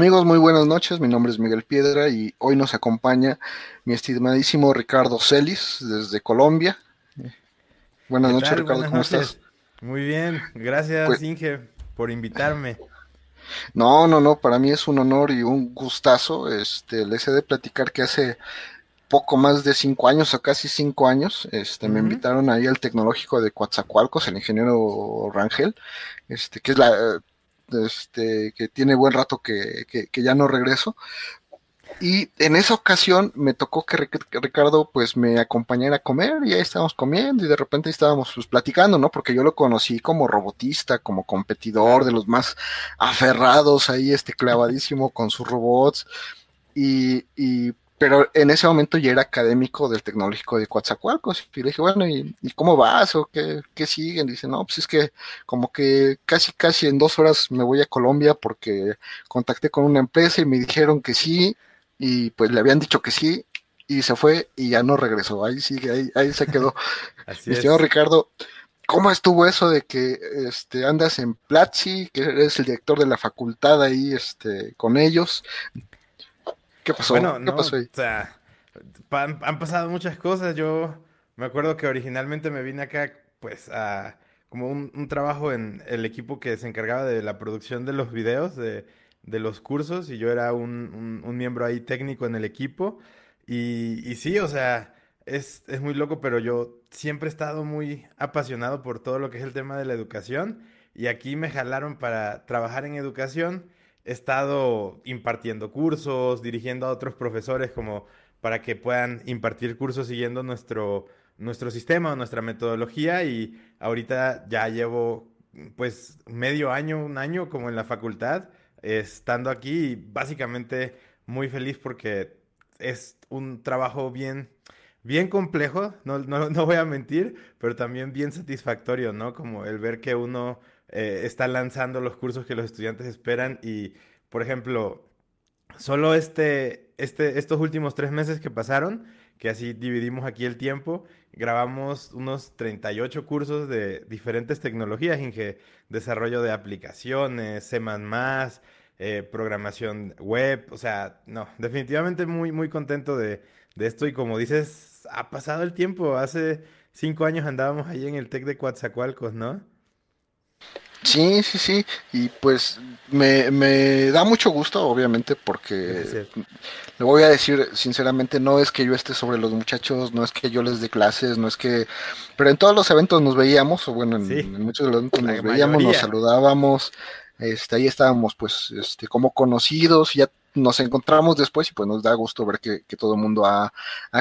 Amigos, muy buenas noches. Mi nombre es Miguel Piedra y hoy nos acompaña mi estimadísimo Ricardo Celis desde Colombia. Buenas noches, Ricardo, ¿cómo estás? Muy bien, gracias pues Inge por invitarme. No, no, no, para mí es un honor y un gustazo. Este, les he de platicar que hace poco más de cinco años o casi cinco años, este, me invitaron ahí al tecnológico de Coatzacoalcos, el ingeniero Rangel, este, que es la, este, que tiene buen rato que, que, ya no regreso. Y en esa ocasión me tocó que Ricardo pues me acompañara a comer y ahí estábamos comiendo y de repente estábamos pues platicando, ¿no? Porque yo lo conocí como robotista, como competidor de los más aferrados ahí, este clavadísimo con sus robots. Y, y pero en ese momento ya era académico del tecnológico de Coatzacoalcos. Y le dije, bueno, ¿y, cómo vas? ¿O qué, qué, siguen? Dice, no, pues es que como que casi, casi en dos horas me voy a Colombia porque contacté con una empresa y me dijeron que sí, y pues le habían dicho que sí, y se fue y ya no regresó. Ahí sigue, ahí, ahí se quedó. Así es. Ricardo, ¿cómo estuvo eso de que este, andas en Platzi, que eres el director de la facultad ahí este, con ellos? ¿Qué pasó? Bueno, ¿Qué pasó ahí? O sea, han, pasado muchas cosas. Yo me acuerdo que originalmente me vine acá, pues, a como un, trabajo en el equipo que se encargaba de la producción de los videos, de, los cursos, y yo era un, miembro ahí técnico en el equipo. Y, y sí, o sea, es, es, muy loco, pero yo siempre he estado muy apasionado por todo lo que es el tema de la educación. Y aquí me jalaron para trabajar en educación he estado impartiendo cursos, dirigiendo a otros profesores como para que puedan impartir cursos siguiendo nuestro, nuestro sistema, nuestra metodología y ahorita ya llevo pues medio año, un año como en la facultad, estando aquí y básicamente muy feliz porque es un trabajo bien, bien complejo, no, no, no voy a mentir, pero también bien satisfactorio, ¿no? Como el ver que uno eh, está lanzando los cursos que los estudiantes esperan y, por ejemplo, solo este, este, estos últimos tres meses que pasaron, que así dividimos aquí el tiempo, grabamos unos 38 cursos de diferentes tecnologías, Inge, desarrollo de aplicaciones, C++, eh, programación web, o sea, no, definitivamente muy, muy contento de, de, esto y como dices, ha pasado el tiempo, hace cinco años andábamos ahí en el TEC de Coatzacoalcos, ¿no? Sí, sí, sí, y pues me, me da mucho gusto, obviamente, porque le voy a decir sinceramente, no es que yo esté sobre los muchachos, no es que yo les dé clases, no es que, pero en todos los eventos nos veíamos, o bueno, en, muchos de los eventos nos veíamos, nos saludábamos, este, ahí estábamos pues este, como conocidos, ya nos encontramos después y pues nos da gusto ver que, todo el mundo ha,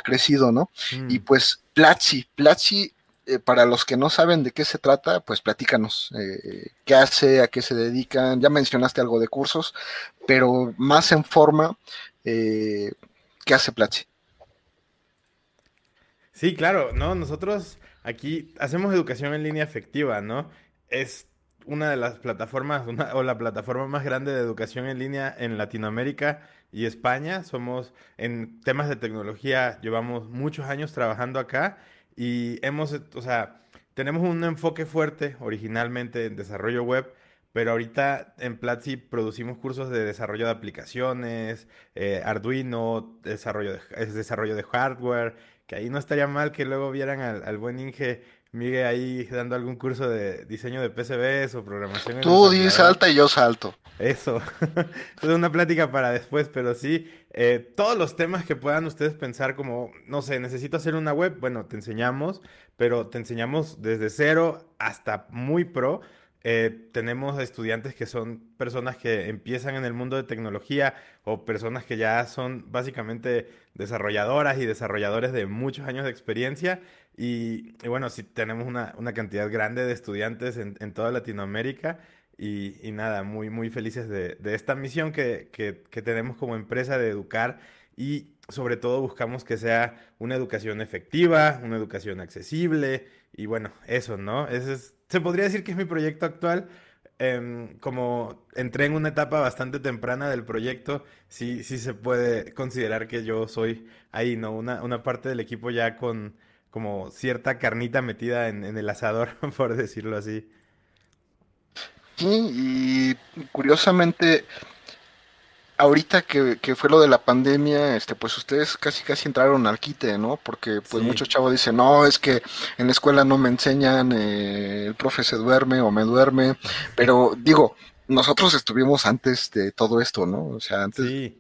crecido, ¿no? Y mm. pues Platzi, Platzi eh, para los que no saben de qué se trata, pues platícanos eh, qué hace, a qué se dedican. Ya mencionaste algo de cursos, pero más en forma, eh, ¿qué hace Platzi? Sí, claro, no, nosotros aquí hacemos educación en línea efectiva, ¿no? Es una de las plataformas o la plataforma más grande de educación en línea en Latinoamérica y España. Somos en temas de tecnología, llevamos muchos años trabajando acá y hemos, o sea, tenemos un enfoque fuerte originalmente en desarrollo web, pero ahorita en Platzi producimos cursos de desarrollo de aplicaciones, eh, Arduino, desarrollo de, desarrollo de hardware, que ahí no estaría mal que luego vieran al, al buen Inge Miguel ahí dando algún curso de diseño de PCBs o programación. Tú di salta y yo salto. Eso. es una plática para después, pero sí, eh, todos los temas que puedan ustedes pensar como, no sé, necesito hacer una web, bueno, te enseñamos, pero te enseñamos desde cero hasta muy pro. Eh, tenemos estudiantes que son personas que empiezan en el mundo de tecnología o personas que ya son básicamente desarrolladoras y desarrolladores de muchos años de experiencia y, bueno, sí tenemos una, cantidad grande de estudiantes en, toda Latinoamérica y, nada, muy, muy felices de, esta misión que, tenemos como empresa de educar y sobre todo buscamos que sea una educación efectiva, una educación accesible y bueno, eso, ¿no? Ese es, se podría decir que es mi proyecto actual. Em, como entré en una etapa bastante temprana del proyecto, sí, sí se puede considerar que yo soy ahí, ¿no? Una, una parte del equipo ya con como cierta carnita metida en, el asador, por decirlo así. Sí, y curiosamente, ahorita que, que, fue lo de la pandemia, este, pues ustedes casi casi entraron al quite, ¿no? Porque pues muchos chavos dicen, no, es que en la escuela no me enseñan, eh, el profe se duerme o me duerme, pero digo, nosotros estuvimos antes de todo esto, ¿no? O sea, antes, sí.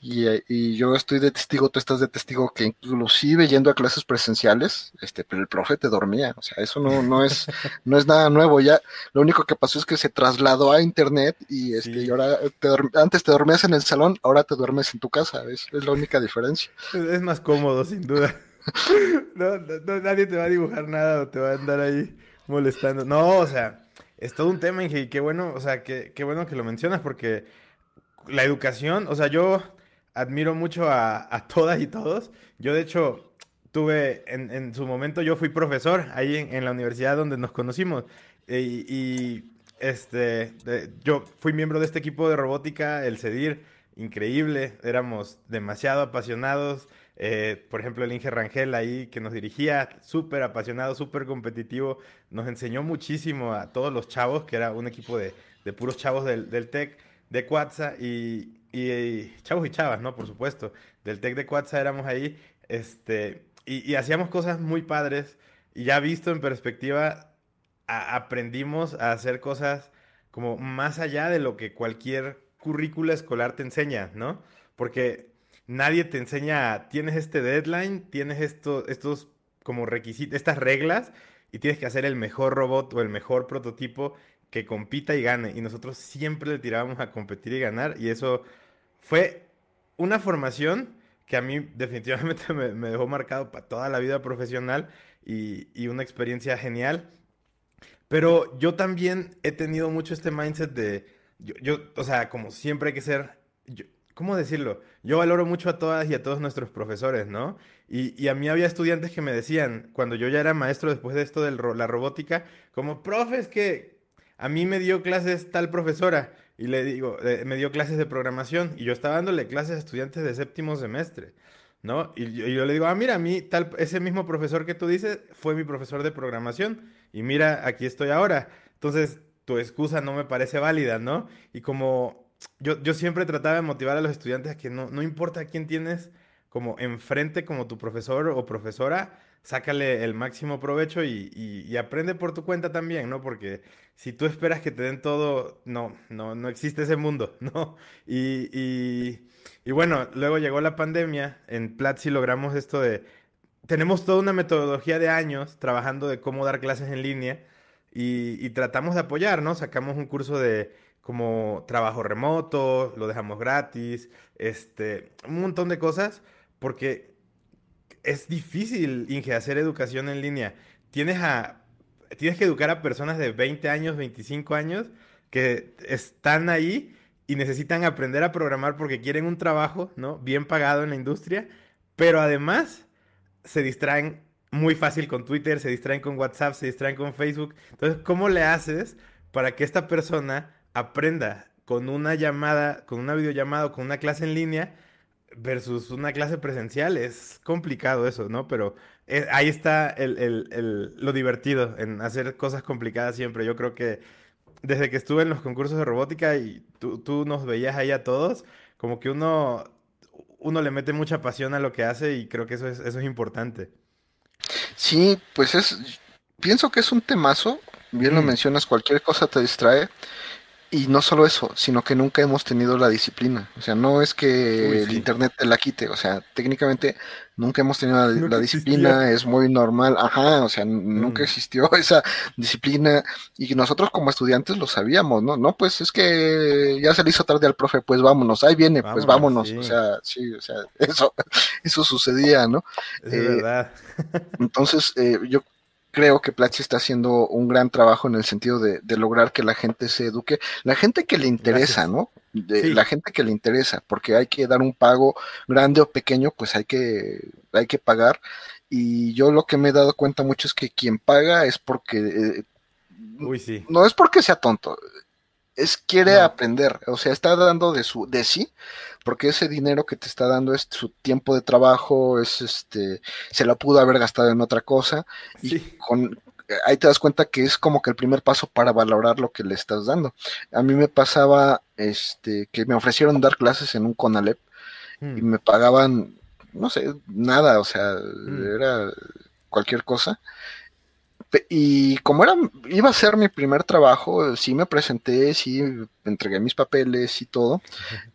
Y, yo estoy de testigo, tú estás de testigo que inclusive yendo a clases presenciales, este, pero el profe te dormía, o sea, eso no, no es, no es nada nuevo, ya, lo único que pasó es que se trasladó a internet y este, y ahora antes te dormías en el salón, ahora te duermes en tu casa, es, es la única diferencia. Es más cómodo, sin duda. No, nadie te va a dibujar nada o te va a andar ahí molestando. No, o sea, es todo un tema, y qué bueno, o sea, qué, qué bueno que lo mencionas porque la educación, o sea, yo admiro mucho a, todas y todos. Yo, de hecho, tuve, en, su momento, yo fui profesor ahí en, la universidad donde nos conocimos. Y, este, yo fui miembro de este equipo de robótica, el CEDIR, increíble. Éramos demasiado apasionados. Eh, por ejemplo, el Inge Rangel ahí que nos dirigía, súper apasionado, súper competitivo, nos enseñó muchísimo a todos los chavos, que era un equipo de, puros chavos del, del TEC de Cuatza y, y, chavos y chavas, ¿no? Por supuesto. Del Tec de Cuatza éramos ahí, este, y, hacíamos cosas muy padres. Y ya visto en perspectiva, aprendimos a hacer cosas como más allá de lo que cualquier currícula escolar te enseña, ¿no? Porque nadie te enseña, tienes este deadline, tienes esto, estos como requisitos, estas reglas, y tienes que hacer el mejor robot o el mejor prototipo que compita y gane. Y nosotros siempre le tirábamos a competir y ganar. Y eso fue una formación que a mí definitivamente me, dejó marcado para toda la vida profesional y, una experiencia genial. Pero yo también he tenido mucho este mindset de, yo, o sea, como siempre hay que ser, ¿cómo decirlo? Yo valoro mucho a todas y a todos nuestros profesores, ¿no? Y, y, a mí había estudiantes que me decían, cuando yo ya era maestro después de esto de la robótica, como, profes, que a mí me dio clases tal profesora y le digo, eh, me dio clases de programación y yo estaba dándole clases a estudiantes de séptimo semestre, ¿no? Y yo, le digo, ah, mira, a mí tal, ese mismo profesor que tú dices fue mi profesor de programación y mira, aquí estoy ahora. Entonces, tu excusa no me parece válida, ¿no? Y como yo, yo siempre trataba de motivar a los estudiantes a que no, no importa quién tienes como enfrente como tu profesor o profesora, sácale el máximo provecho y, aprende por tu cuenta también, ¿no? Porque si tú esperas que te den todo, no, no, no existe ese mundo, ¿no? Y, bueno, luego llegó la pandemia, en Platzi logramos esto de, tenemos toda una metodología de años trabajando de cómo dar clases en línea y, tratamos de apoyar, ¿no? Sacamos un curso de como trabajo remoto, lo dejamos gratis, este, un montón de cosas, porque es difícil, Inge, hacer educación en línea. Tienes, a, tienes que educar a personas de 20 años, 25 años, que están ahí y necesitan aprender a programar porque quieren un trabajo, ¿no? Bien pagado en la industria, pero además se distraen muy fácil con Twitter, se distraen con WhatsApp, se distraen con Facebook. Entonces, ¿cómo le haces para que esta persona aprenda con una llamada, con una videollamada o con una clase en línea versus una clase presencial. Es complicado eso, ¿no? Pero eh, ahí está lo divertido en hacer cosas complicadas siempre. Yo creo que desde que estuve en los concursos de robótica y tú, nos veías ahí a todos, como que uno, uno le mete mucha pasión a lo que hace y creo que eso es, eso es importante. Sí, pues es, pienso que es un temazo, bien lo mm. mencionas, cualquier cosa te distrae y no solo eso, sino que nunca hemos tenido la disciplina. O sea, no es que el Internet te la quite, o sea, técnicamente nunca hemos tenido la, disciplina, es muy normal, ajá, o sea, nunca mm. existió esa disciplina y nosotros como estudiantes lo sabíamos, ¿no? No, pues es que ya se le hizo tarde al profe, pues vámonos, ahí viene, pues vámonos, o sea, sí, o sea, eso, eso sucedía, ¿no? Es verdad. entonces, eh, yo creo que Platzi está haciendo un gran trabajo en el sentido de, lograr que la gente se eduque, la gente que le interesa, ¿no? De, La gente que le interesa, porque hay que dar un pago grande o pequeño, pues hay que, hay que pagar. Y yo lo que me he dado cuenta mucho es que quien paga es porque... Eh, Uy, sí. No es porque sea tonto, es quiere aprender, o sea, está dando de su de sí, porque ese dinero que te está dando es su tiempo de trabajo, es este se lo pudo haber gastado en otra cosa y con ahí te das cuenta que es como que el primer paso para valorar lo que le estás dando. A mí me pasaba este, que me ofrecieron dar clases en un CONALEP y hmm. me pagaban, no sé, nada, o sea, hmm. era cualquier cosa. Y como era, iba a ser mi primer trabajo, sí me presenté, sí entregué mis papeles y todo,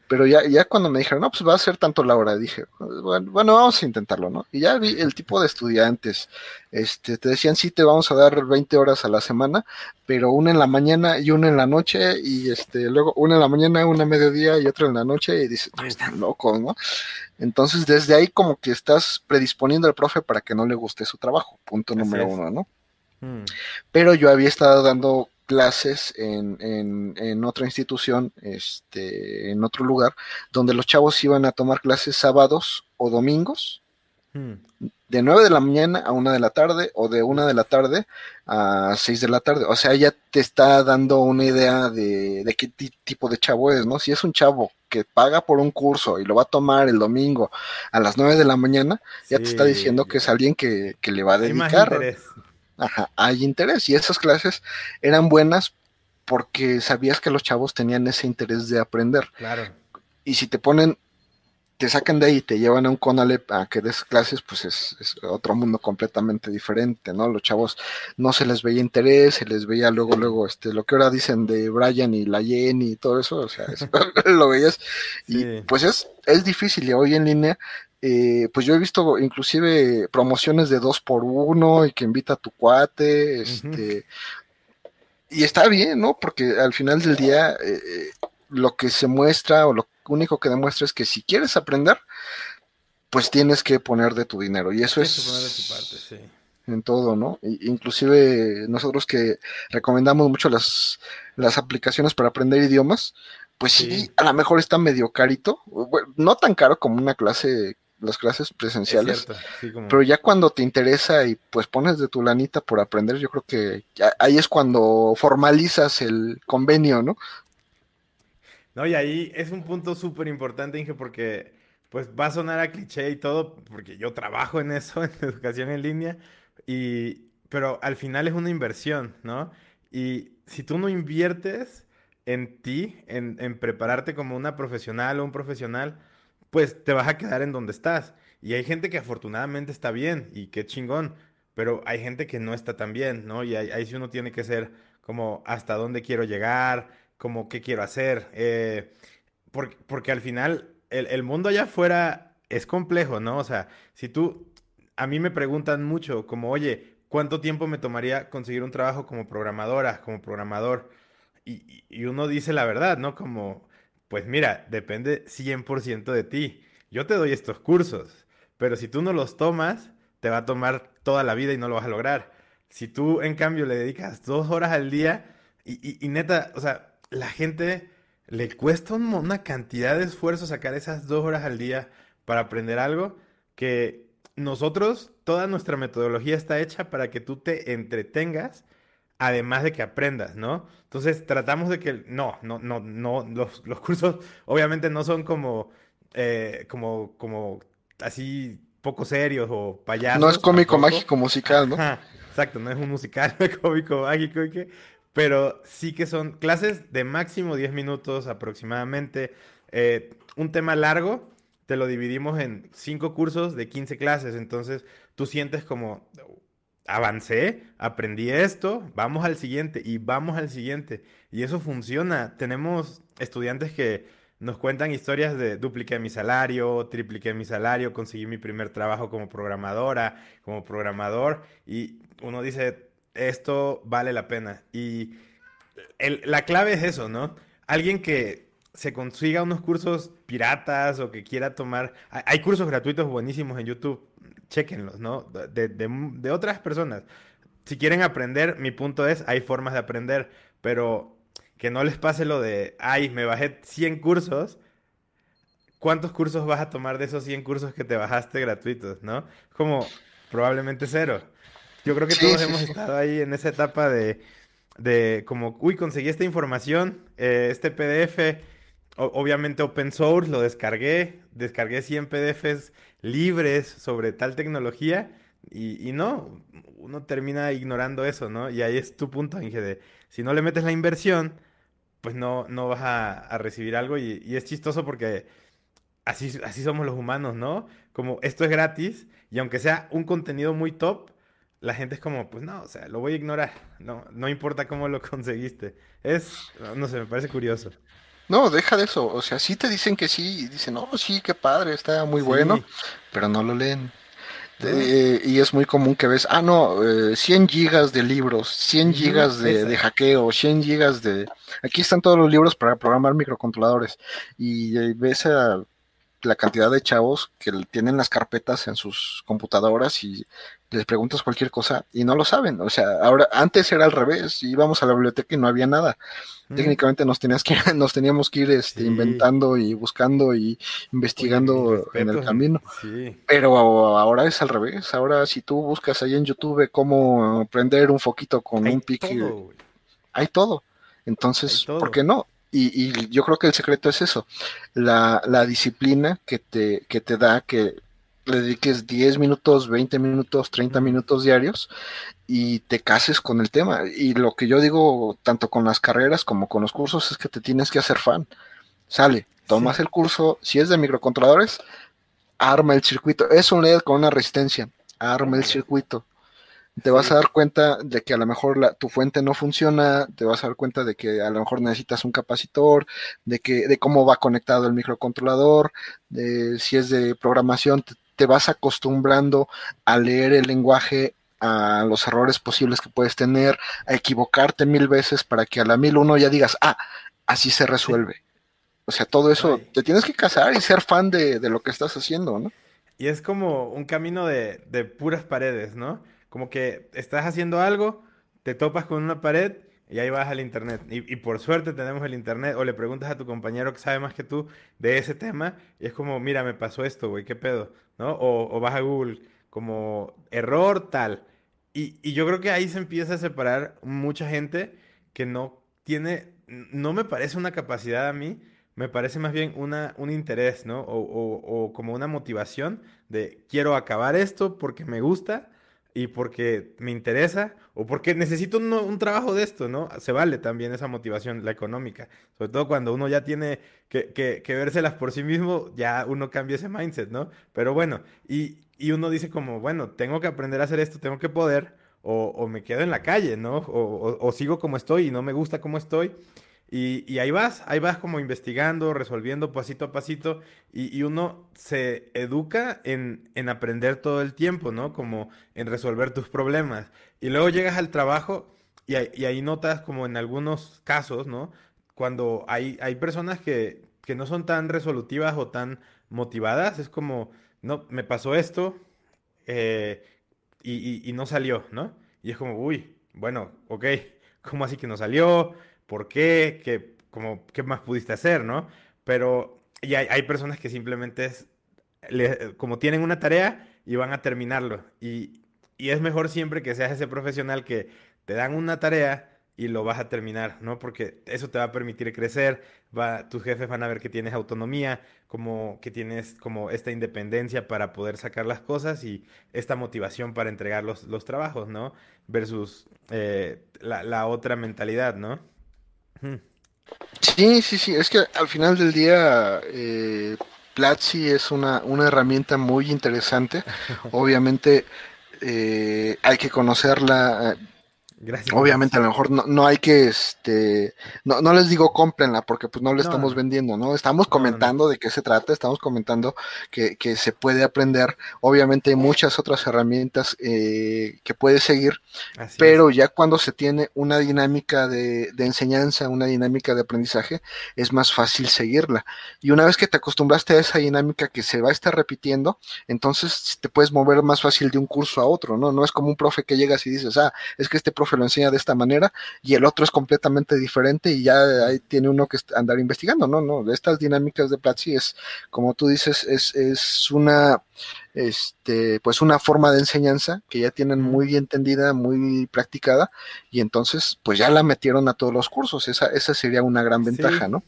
pero ya, ya cuando me dijeron, no, pues va a ser tanto la hora, dije, bueno, bueno, vamos a intentarlo, ¿no? Y ya vi el tipo de estudiantes, este, te decían, sí, te vamos a dar 20 horas a la semana, pero una en la mañana y una en la noche, y este, luego una en la mañana, una a mediodía y otra en la noche, y dices, no, están locos, ¿no? Entonces, desde ahí como que estás predisponiendo al profe para que no le guste su trabajo, punto número uno, ¿no? Mm. Pero yo había estado dando clases en, en, otra institución, este, en otro lugar, donde los chavos iban a tomar clases sábados o domingos, mm. de 9 de la mañana a 1 de la tarde, o de 1 de la tarde a 6 de la tarde. O sea, ya te está dando una idea de, de qué tipo de chavo es, ¿no? Si es un chavo que paga por un curso y lo va a tomar el domingo a las 9 de la mañana, ya te está diciendo que es alguien que, que le va a dedicar Ajá, hay interés. Y esas clases eran buenas porque sabías que los chavos tenían ese interés de aprender. Claro. Y si te ponen, te sacan de ahí y te llevan a un CONALEP a que des clases, pues es, otro mundo completamente diferente, ¿no? Los chavos no se les veía interés, se les veía luego, luego, este, lo que ahora dicen de Brian y la Jenny y todo eso, o sea, lo veías. Y pues es, es difícil y hoy en línea eh, pues yo he visto inclusive promociones de dos por uno y que invita a tu cuate, este, y está bien, ¿no? Porque al final del día eh, eh, lo que se muestra o lo único que demuestra es que si quieres aprender, pues tienes que poner de tu dinero y eso es tu parte, sí. en todo, ¿no? inclusive nosotros que recomendamos mucho las, las aplicaciones para aprender idiomas, pues sí. a lo mejor está medio carito, no tan caro como una clase las clases presenciales. Pero ya cuando te interesa y pues pones de tu lanita por aprender, yo creo que ahí es cuando formalizas el convenio, ¿no? No, y ahí es un punto súper importante, Inge, porque pues va a sonar a cliché y todo, porque yo trabajo en eso, en educación en línea, y, pero al final es una inversión, ¿no? Y si tú no inviertes en ti, en, en prepararte como una profesional o un profesional, pues te vas a quedar en donde estás. Y hay gente que afortunadamente está bien y qué chingón, pero hay gente que no está tan bien, ¿no? Y ahí, sí uno tiene que ser como hasta dónde quiero llegar, como qué quiero hacer, eh, porque, porque, al final el, el, mundo allá afuera es complejo, ¿no? O sea, si tú, a mí me preguntan mucho como, oye, ¿cuánto tiempo me tomaría conseguir un trabajo como programadora, como programador? Y, y uno dice la verdad, ¿no? Como, pues mira, depende 100% de ti. Yo te doy estos cursos, pero si tú no los tomas, te va a tomar toda la vida y no lo vas a lograr. Si tú, en cambio, le dedicas dos horas al día y, neta, o sea, la gente le cuesta una cantidad de esfuerzo sacar esas dos horas al día para aprender algo que nosotros, toda nuestra metodología está hecha para que tú te entretengas además de que aprendas, ¿no? Entonces tratamos de que, no, no, no, no, los, los cursos obviamente no son como, eh, como, como así poco serios o payasos. No es cómico, mágico, musical, ¿no? exacto, no es un musical cómico, mágico, pero sí que son clases de máximo 10 minutos aproximadamente. Eh, un tema largo, te lo dividimos en 5 cursos de 15 clases, entonces tú sientes como, avancé, aprendí esto, vamos al siguiente y vamos al siguiente. Y eso funciona. Tenemos estudiantes que nos cuentan historias de dupliqué mi salario, tripliqué mi salario, conseguí mi primer trabajo como programadora, como programador, y uno dice, esto vale la pena. Y la clave es eso, ¿no? Alguien que se consiga unos cursos piratas o que quiera tomar... Hay cursos gratuitos buenísimos en YouTube chequenlos, ¿no? De, otras personas. Si quieren aprender, mi punto es, hay formas de aprender, pero que no les pase lo de, ay, me bajé 100 cursos. ¿Cuántos cursos vas a tomar de esos 100 cursos que te bajaste gratuitos, no? Como probablemente cero. Yo creo que todos hemos estado ahí en esa etapa de, de como, uy, conseguí esta información, eh, este PDF, obviamente open source, lo descargué, descargué 100 PDFs libres sobre tal tecnología y, no, uno termina ignorando eso, ¿no? Y ahí es tu punto, Inge, de si no le metes la inversión, pues no, no vas a, recibir algo y, y, es chistoso porque así, así somos los humanos, ¿no? Como esto es gratis y aunque sea un contenido muy top, la gente es como, pues no, o sea, lo voy a ignorar, no, no importa cómo lo conseguiste. Es, no sé, me parece curioso. No, deja de eso, o sea, sí te dicen que sí, y dicen, no, sí, qué padre, está muy bueno, pero no lo leen. Eh, y es muy común que ves, ah, no, 100 eh, gigas de libros, 100 gigas de, de, hackeo, 100 gigas de... Aquí están todos los libros para programar microcontroladores. Y eh, ves a la cantidad de chavos que tienen las carpetas en sus computadoras y les preguntas cualquier cosa y no lo saben. O sea, ahora antes era al revés, íbamos a la biblioteca y no había nada. Mm. Técnicamente nos tenías que nos teníamos que ir este, inventando y buscando y investigando en el camino. Pero ahora es al revés. Ahora si tú buscas ahí en YouTube cómo prender un foquito con un pique, hay todo. Entonces, ¿por qué no? Y, yo creo que el secreto es eso, la, disciplina que te, que te da que le dediques 10 minutos, 20 minutos, 30 minutos diarios y te cases con el tema. Y lo que yo digo, tanto con las carreras como con los cursos, es que te tienes que hacer fan. Sale, tomas el curso, si es de microcontroladores, arma el circuito. Es un LED con una resistencia, arma el circuito te vas a dar cuenta de que a lo mejor la, tu fuente no funciona, te vas a dar cuenta de que a lo mejor necesitas un capacitor, de que de cómo va conectado el microcontrolador, de si es de programación, te, vas acostumbrando a leer el lenguaje, a los errores posibles que puedes tener, a equivocarte mil veces para que a la mil uno ya digas, ah, así se resuelve. O sea, todo eso, te tienes que casar y ser fan de, de, lo que estás haciendo, ¿no? Y es como un camino de, de puras paredes, ¿no? Como que estás haciendo algo, te topas con una pared y ahí vas al internet. Y, por suerte tenemos el internet. O le preguntas a tu compañero que sabe más que tú de ese tema. Y es como, mira, me pasó esto, güey, ¿qué pedo? ¿No? O, vas a Google como error tal. Y, yo creo que ahí se empieza a separar mucha gente que no tiene, no me parece una capacidad a mí, me parece más bien una, un interés, ¿no? O, o, o como una motivación de quiero acabar esto porque me gusta y porque me interesa o porque necesito un, trabajo de esto, ¿no? Se vale también esa motivación, la económica. Sobre todo cuando uno ya tiene que, que, que vérselas por sí mismo, ya uno cambia ese mindset, ¿no? Pero bueno, y, y uno dice como, bueno, tengo que aprender a hacer esto, tengo que poder, o, o me quedo en la calle, ¿no? O, o, sigo como estoy y no me gusta como estoy. Y, ahí vas, ahí vas como investigando, resolviendo pasito a pasito y, uno se educa en, aprender todo el tiempo, ¿no? Como en resolver tus problemas. Y luego llegas al trabajo y, ahí notas como en algunos casos, ¿no? Cuando hay, hay personas que, no son tan resolutivas o tan motivadas, es como, no, me pasó esto eh, y, y no salió, ¿no? Y es como, uy, bueno, ok, ¿cómo así que no salió? Por qué, qué, como, qué más pudiste hacer, ¿no? Pero y hay, personas que simplemente como tienen una tarea y van a terminarlo. Y, y es mejor siempre que seas ese profesional que te dan una tarea y lo vas a terminar, ¿no? Porque eso te va a permitir crecer, va, tus jefes van a ver que tienes autonomía, como que tienes como esta independencia para poder sacar las cosas y esta motivación para entregar los, los trabajos, ¿no? Versus eh, la, la, otra mentalidad, ¿no? Sí, sí, sí, es que al final del día eh, Platzi es una, una herramienta muy interesante. Obviamente eh, hay que conocerla, Obviamente, a lo mejor no, hay que, este, no, no, les digo cómprenla porque pues no le estamos vendiendo, ¿no? Estamos comentando de qué se trata, estamos comentando que, que, se puede aprender. Obviamente hay muchas otras herramientas eh, que puedes seguir, pero ya cuando se tiene una dinámica de, de, enseñanza, una dinámica de aprendizaje, es más fácil seguirla. Y una vez que te acostumbraste a esa dinámica que se va a estar repitiendo, entonces te puedes mover más fácil de un curso a otro, ¿no? No es como un profe que llegas y dices, ah, es que este profe lo enseña de esta manera y el otro es completamente diferente y ya ahí tiene uno que andar investigando, ¿no? No, estas dinámicas de Platzi es, como tú dices, es, es una, este, pues una forma de enseñanza que ya tienen muy entendida, muy practicada y entonces pues ya la metieron a todos los cursos, esa, esa sería una gran ventaja, ¿no?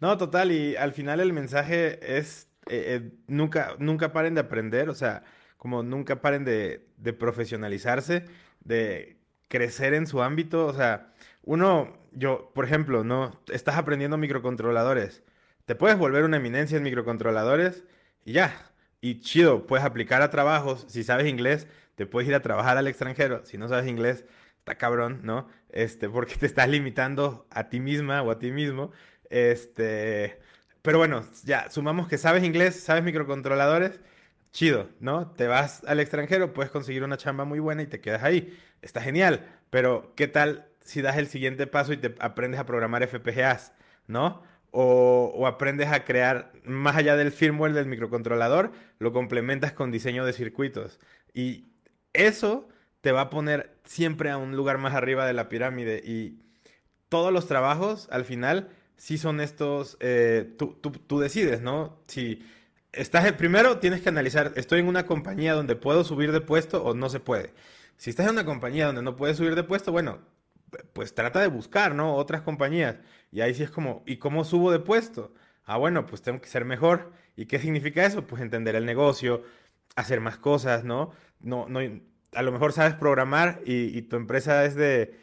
No, total, y al final el mensaje es eh, eh, nunca, nunca paren de aprender, o sea, como nunca paren de, de profesionalizarse, de crecer en su ámbito. O sea, uno, yo, por ejemplo, ¿no? Estás aprendiendo microcontroladores. Te puedes volver una eminencia en microcontroladores y ya. Y chido, puedes aplicar a trabajos. Si sabes inglés, te puedes ir a trabajar al extranjero. Si no sabes inglés, está cabrón, ¿no? Este, porque te estás limitando a ti misma o a ti mismo. Este, pero bueno, ya, sumamos que sabes inglés, sabes microcontroladores, chido, ¿no? Te vas al extranjero, puedes conseguir una chamba muy buena y te quedas ahí. Está genial, pero ¿qué tal si das el siguiente paso y te aprendes a programar FPGAs, ¿no? O, aprendes a crear, más allá del firmware del microcontrolador, lo complementas con diseño de circuitos. Y eso te va a poner siempre a un lugar más arriba de la pirámide. Y todos los trabajos, al final, sí son estos, eh, tú, decides, ¿no? Si estás, primero tienes que analizar, estoy en una compañía donde puedo subir de puesto o no se puede. Si estás en una compañía donde no puedes subir de puesto, bueno, pues trata de buscar, ¿no? Otras compañías. Y ahí sí es como, ¿y cómo subo de puesto? Ah, bueno, pues tengo que ser mejor. ¿Y qué significa eso? Pues entender el negocio, hacer más cosas, ¿no? No, no, a lo mejor sabes programar y, tu empresa es de,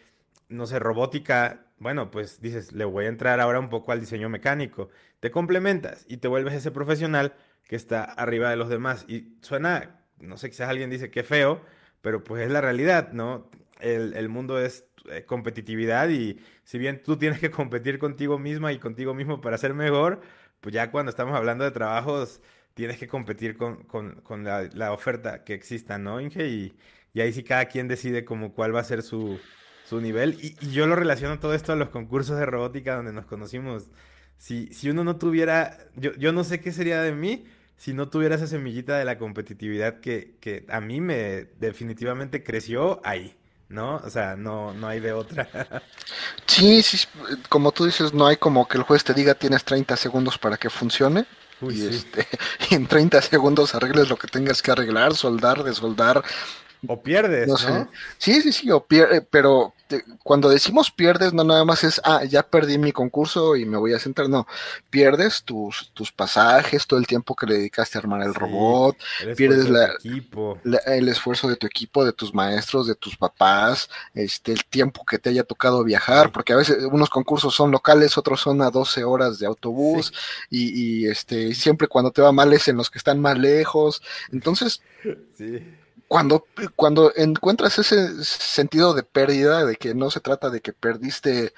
no sé, robótica. Bueno, pues dices, le voy a entrar ahora un poco al diseño mecánico. Te complementas y te vuelves ese profesional que está arriba de los demás. Y suena, no sé, quizás alguien dice que feo, pero pues es la realidad, ¿no? El, el mundo es eh, competitividad y si bien tú tienes que competir contigo misma y contigo mismo para ser mejor, pues ya cuando estamos hablando de trabajos tienes que competir con, con, con la, la, oferta que exista, ¿no, Inge? Y, y, ahí sí cada quien decide como cuál va a ser su, su nivel. Y, y, yo lo relaciono todo esto a los concursos de robótica donde nos conocimos. Si, si uno no tuviera, yo, yo no sé qué sería de mí si no tuviera esa semillita de la competitividad que, que a mí me definitivamente creció ahí. ¿no? O sea, no, no hay de otra. sí, sí, como tú dices, no hay como que el juez te diga tienes 30 segundos para que funcione. y, sí. este, y en 30 segundos arregles lo que tengas que arreglar, soldar, desoldar, o pierdes, ¿no? Sé. Sí, sí, sí, o pierde, pero te, cuando decimos pierdes, no nada más es, ah, ya perdí mi concurso y me voy a sentar, no, pierdes tus, tus pasajes, todo el tiempo que le dedicaste a armar el sí, robot, el pierdes la, la, el esfuerzo de tu equipo, de tus maestros, de tus papás, este, el tiempo que te haya tocado viajar, sí. porque a veces unos concursos son locales, otros son a 12 horas de autobús, y, y, este, siempre cuando te va mal es en los que están más lejos, entonces... Sí cuando, cuando encuentras ese sentido de pérdida, de que no se trata de que perdiste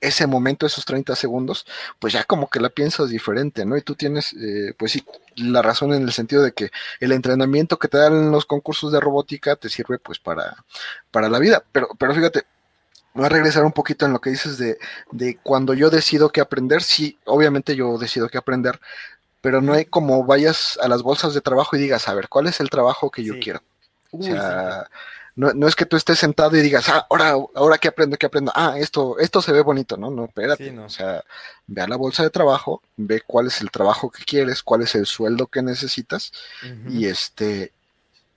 ese momento, esos 30 segundos, pues ya como que la piensas diferente, ¿no? Y tú tienes, eh, pues sí, la razón en el sentido de que el entrenamiento que te dan los concursos de robótica te sirve pues para, para la vida. Pero, pero fíjate, voy a regresar un poquito en lo que dices de, de cuando yo decido qué aprender. Sí, obviamente yo decido qué aprender, pero no hay como vayas a las bolsas de trabajo y digas, a ver, ¿cuál es el trabajo que yo sí. quiero? Uy, o sea, sí. no, no, es que tú estés sentado y digas, ah, ahora, ahora qué aprendo, qué aprendo, ah, esto, esto se ve bonito, no, no, espérate, sí, no. o sea, ve a la bolsa de trabajo, ve cuál es el trabajo que quieres, cuál es el sueldo que necesitas, uh -huh. y este,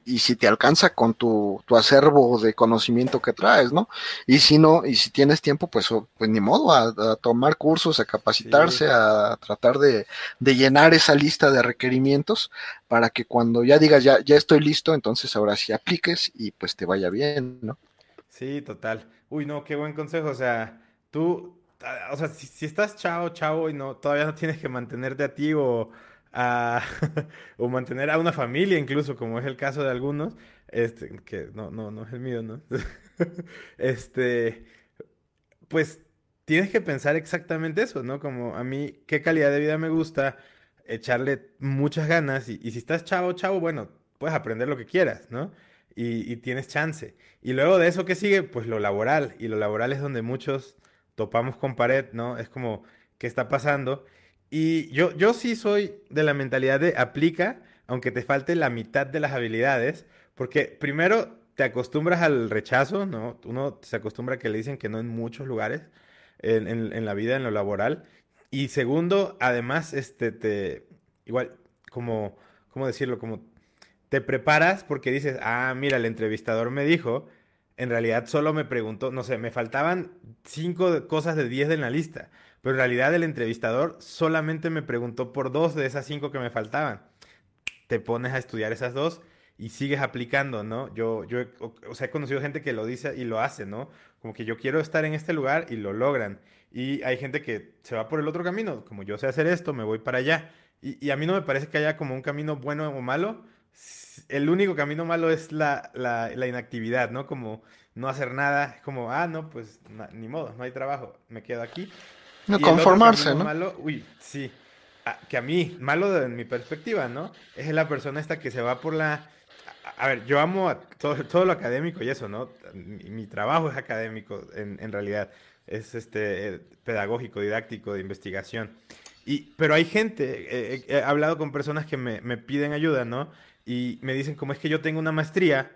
y si te alcanza con tu, tu, acervo de conocimiento que traes, ¿no? Y si no, y si tienes tiempo, pues, pues ni modo, a, a tomar cursos, a capacitarse, sí. a tratar de, de, llenar esa lista de requerimientos para que cuando ya digas, ya, ya estoy listo, entonces ahora sí apliques y pues te vaya bien, ¿no? Sí, total. Uy, no, qué buen consejo, o sea, tú, o sea, si, si estás chao, chao y no, todavía no tienes que mantenerte a ti o o mantener a una familia incluso, como es el caso de algunos, este, que no, no, no es el mío, ¿no? este, pues tienes que pensar exactamente eso, ¿no? Como a mí, qué calidad de vida me gusta, echarle muchas ganas y, y si estás chavo, chavo, bueno, puedes aprender lo que quieras, ¿no? Y, y, tienes chance. Y luego de eso, ¿qué sigue? Pues lo laboral. Y lo laboral es donde muchos topamos con pared, ¿no? Es como, ¿qué está pasando? Y yo, yo sí soy de la mentalidad de aplica, aunque te falte la mitad de las habilidades, porque primero te acostumbras al rechazo, ¿no? Uno se acostumbra a que le dicen que no en muchos lugares en, en, la vida, en lo laboral. Y segundo, además, este, te, igual, como, ¿cómo decirlo? Como te preparas porque dices, ah, mira, el entrevistador me dijo, en realidad solo me preguntó, no sé, me faltaban cinco cosas de diez en la lista. Pero en realidad el entrevistador solamente me preguntó por dos de esas cinco que me faltaban. Te pones a estudiar esas dos y sigues aplicando, ¿no? Yo, yo, o sea, he conocido gente que lo dice y lo hace, ¿no? Como que yo quiero estar en este lugar y lo logran. Y hay gente que se va por el otro camino, como yo sé hacer esto, me voy para allá. Y, a mí no me parece que haya como un camino bueno o malo. El único camino malo es la, la, inactividad, ¿no? Como no hacer nada, como, ah, no, pues ni modo, no hay trabajo, me quedo aquí. No, conformarse, ¿no? Malo, uy, sí. Ah, que a mí, malo en mi perspectiva, ¿no? Es la persona esta que se va por la... A, ver, yo amo todo, todo, lo académico y eso, ¿no? Mi, trabajo es académico, en, en realidad. Es este, pedagógico, didáctico, de investigación. Y, pero hay gente, eh, he hablado con personas que me, me, piden ayuda, ¿no? Y me dicen, como es que yo tengo una maestría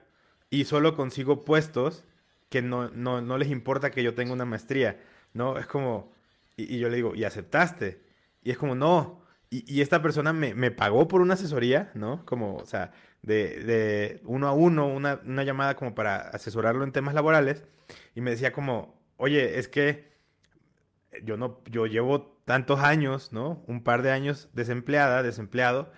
y solo consigo puestos que no, no, no les importa que yo tenga una maestría, ¿no? Es como, y, yo le digo, ¿y aceptaste? Y es como, no. Y, esta persona me, me, pagó por una asesoría, ¿no? Como, o sea, de, de uno a uno, una, una llamada como para asesorarlo en temas laborales. Y me decía como, oye, es que yo no, yo llevo tantos años, ¿no? Un par de años desempleada, desempleado,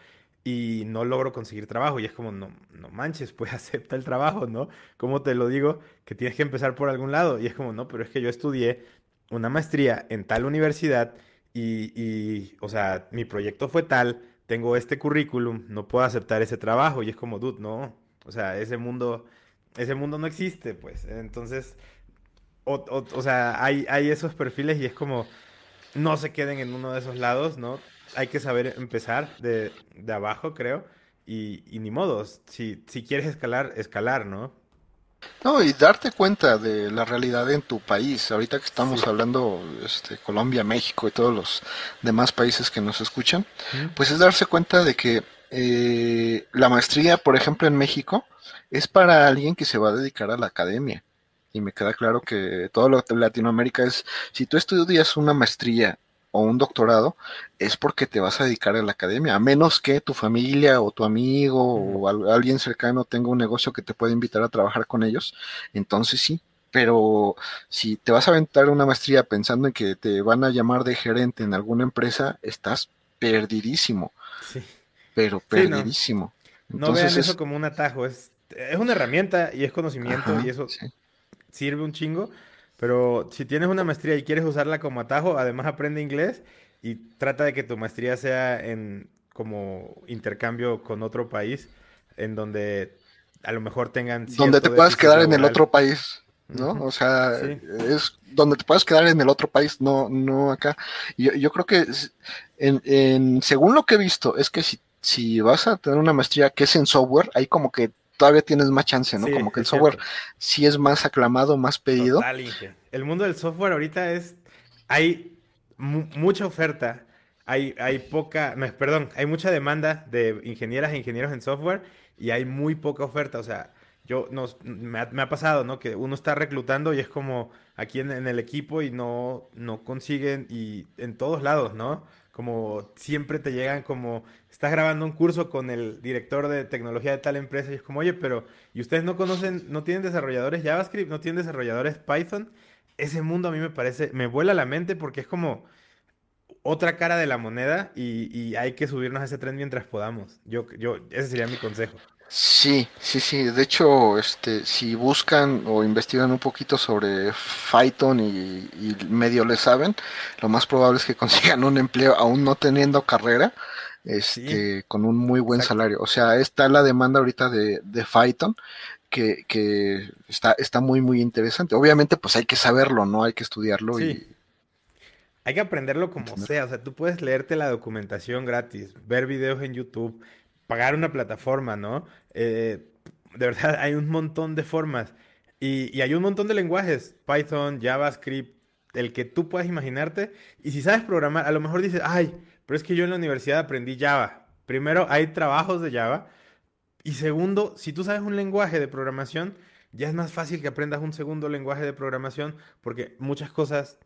y no logro conseguir trabajo. Y es como, no, no manches, pues acepta el trabajo, ¿no? ¿Cómo te lo digo? Que tienes que empezar por algún lado. Y es como, no, pero es que yo estudié una maestría en tal universidad y, y o sea, mi proyecto fue tal, tengo este currículum, no puedo aceptar ese trabajo. Y es como, dude, no. O sea, ese mundo, ese mundo no existe, pues. Entonces, o, o, sea, hay, hay esos perfiles y es como, no se queden en uno de esos lados, ¿no? Hay que saber empezar de, de abajo, creo, y, y, ni modo, si, si quieres escalar, escalar, ¿no? No, y darte cuenta de la realidad en tu país. Ahorita que estamos hablando este, Colombia, México y todos los demás países que nos escuchan, pues es darse cuenta de que eh, la maestría, por ejemplo, en México, es para alguien que se va a dedicar a la academia y me queda claro que todo lo de Latinoamérica es, si tú estudias una maestría o un doctorado, es porque te vas a dedicar a la academia, a menos que tu familia o tu amigo o alguien cercano tenga un negocio que te pueda invitar a trabajar con ellos, entonces sí. Pero si te vas a aventar una maestría pensando en que te van a llamar de gerente en alguna empresa, estás perdidísimo. Sí. Pero perdidísimo. no. vean eso como un atajo, es, es una herramienta y es conocimiento y eso sirve un chingo, pero si tienes una maestría y quieres usarla como atajo, además aprende inglés y trata de que tu maestría sea en como intercambio con otro país, en donde a lo mejor tengan... Donde te puedas quedar en el otro país. ¿no? O sea, es donde te puedas quedar en el otro país, no, no acá. Yo, yo creo que en, en, según lo que he visto, es que si, si vas a tener una maestría que es en software, hay como que todavía tienes más chance, ¿no? Como que el software sí es más aclamado, más pedido. el mundo del software ahorita es, hay mucha oferta, hay, hay poca, perdón, hay mucha demanda de ingenieras e ingenieros en software y hay muy poca oferta, o sea, yo nos, me, ha, pasado, ¿no? Que uno está reclutando y es como aquí en, en, el equipo y no, no consiguen y en todos lados, ¿no? Como siempre te llegan como estás grabando un curso con el director de tecnología de tal empresa y es como, oye, pero ¿y ustedes no conocen, no tienen desarrolladores JavaScript, no tienen desarrolladores Python? Ese mundo a mí me parece, me vuela la mente porque es como otra cara de la moneda y, hay que subirnos a ese tren mientras podamos. Yo, yo, ese sería mi consejo. Sí, sí, sí. De hecho, este, si buscan o investigan un poquito sobre Python y, y medio le saben, lo más probable es que consigan un empleo aún no teniendo carrera este, con un muy buen salario. O sea, está la demanda ahorita de, de Python, que, que, está, está muy, muy interesante. Obviamente, pues hay que saberlo, ¿no? Hay que estudiarlo y... Hay que aprenderlo como sea, o sea, tú puedes leerte la documentación gratis, ver videos en YouTube, pagar una plataforma, ¿no? Eh, de verdad, hay un montón de formas y, y hay un montón de lenguajes, Python, JavaScript, el que tú puedas imaginarte. Y si sabes programar, a lo mejor dices, ay, pero es que yo en la universidad aprendí Java. Primero, hay trabajos de Java. Y segundo, si tú sabes un lenguaje de programación, ya es más fácil que aprendas un segundo lenguaje de programación porque muchas cosas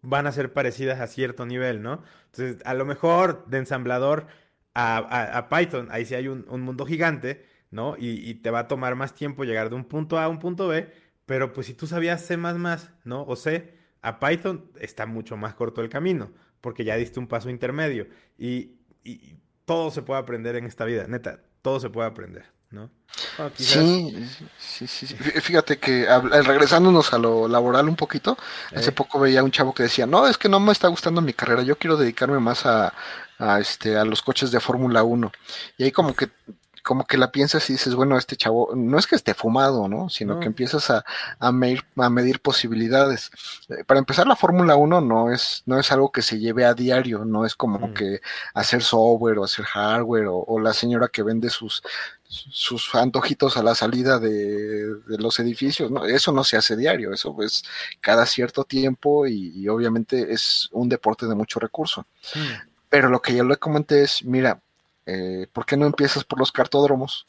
van a ser parecidas a cierto nivel, ¿no? Entonces, a lo mejor de ensamblador a, Python, ahí sí hay un, mundo gigante, ¿no? Y, te va a tomar más tiempo llegar de un punto A a un punto B, pero pues si tú sabías C++, ¿no? O C, a Python está mucho más corto el camino porque ya diste un paso intermedio. Y, todo se puede aprender en esta vida, neta, todo se puede aprender. ¿no? sí, sí, sí, Fíjate que regresándonos a lo laboral un poquito, hace poco veía un chavo que decía, no, es que no me está gustando mi carrera, yo quiero dedicarme más a, a, este, a los coches de Fórmula 1. Y ahí como que como que la piensas y dices, bueno, este chavo, no es que esté fumado, ¿no? Sino que empiezas a, a, medir, a medir posibilidades. Eh, para empezar, la Fórmula 1 no es, no es algo que se lleve a diario, no es como mm. que hacer software o hacer hardware o, la señora que vende sus, sus antojitos a la salida de, los edificios, ¿no? Eso no se hace diario, eso es cada cierto tiempo y, obviamente es un deporte de mucho recurso. Mm. Pero lo que yo le comenté es, mira, eh, ¿por qué no empiezas por los cartódromos?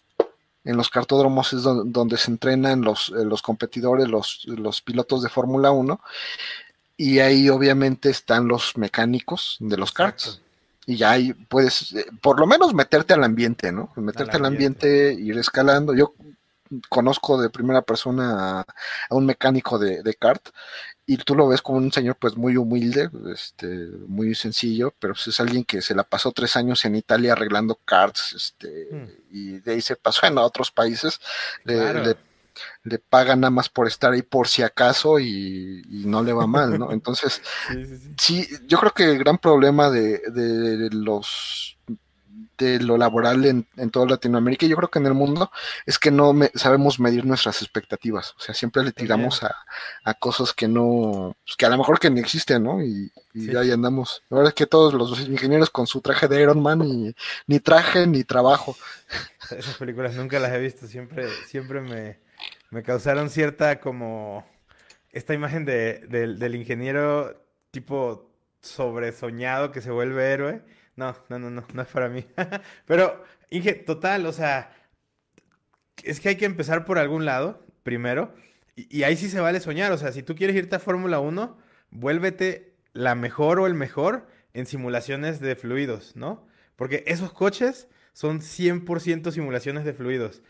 En los cartódromos es donde, se entrenan los, eh, los competidores, los, los, pilotos de Fórmula 1, y ahí obviamente están los mecánicos de los karts. Y ya ahí puedes, eh, por lo menos meterte al ambiente, ¿no? Meterte al ambiente, ir escalando. Yo conozco de primera persona a, un mecánico de, de, kart y tú lo ves como un señor pues muy humilde, este, muy sencillo, pero pues es alguien que se la pasó tres años en Italia arreglando cards, este, hmm. y de ahí se pasó en otros países, le, le, pagan nada más por estar ahí por si acaso y, no le va mal, ¿no? Entonces, sí, yo creo que el gran problema de, de los de lo laboral en, en, toda Latinoamérica y yo creo que en el mundo es que no sabemos medir nuestras expectativas. O sea, siempre le tiramos a, a, cosas que no, pues, que a lo mejor que ni existen, ¿no? Y, y ahí andamos. La verdad es que todos los ingenieros con su traje de Iron Man y ni traje ni trabajo. Esas películas nunca las he visto, siempre, siempre me, me causaron cierta como esta imagen de, del ingeniero tipo sobresoñado que se vuelve héroe no, no, no, no, no es para mí. Pero, Inge, total, o sea, es que hay que empezar por algún lado, primero, y, ahí sí se vale soñar. O sea, si tú quieres irte a Fórmula 1, vuélvete la mejor o el mejor en simulaciones de fluidos, ¿no? Porque esos coches son 100% simulaciones de fluidos.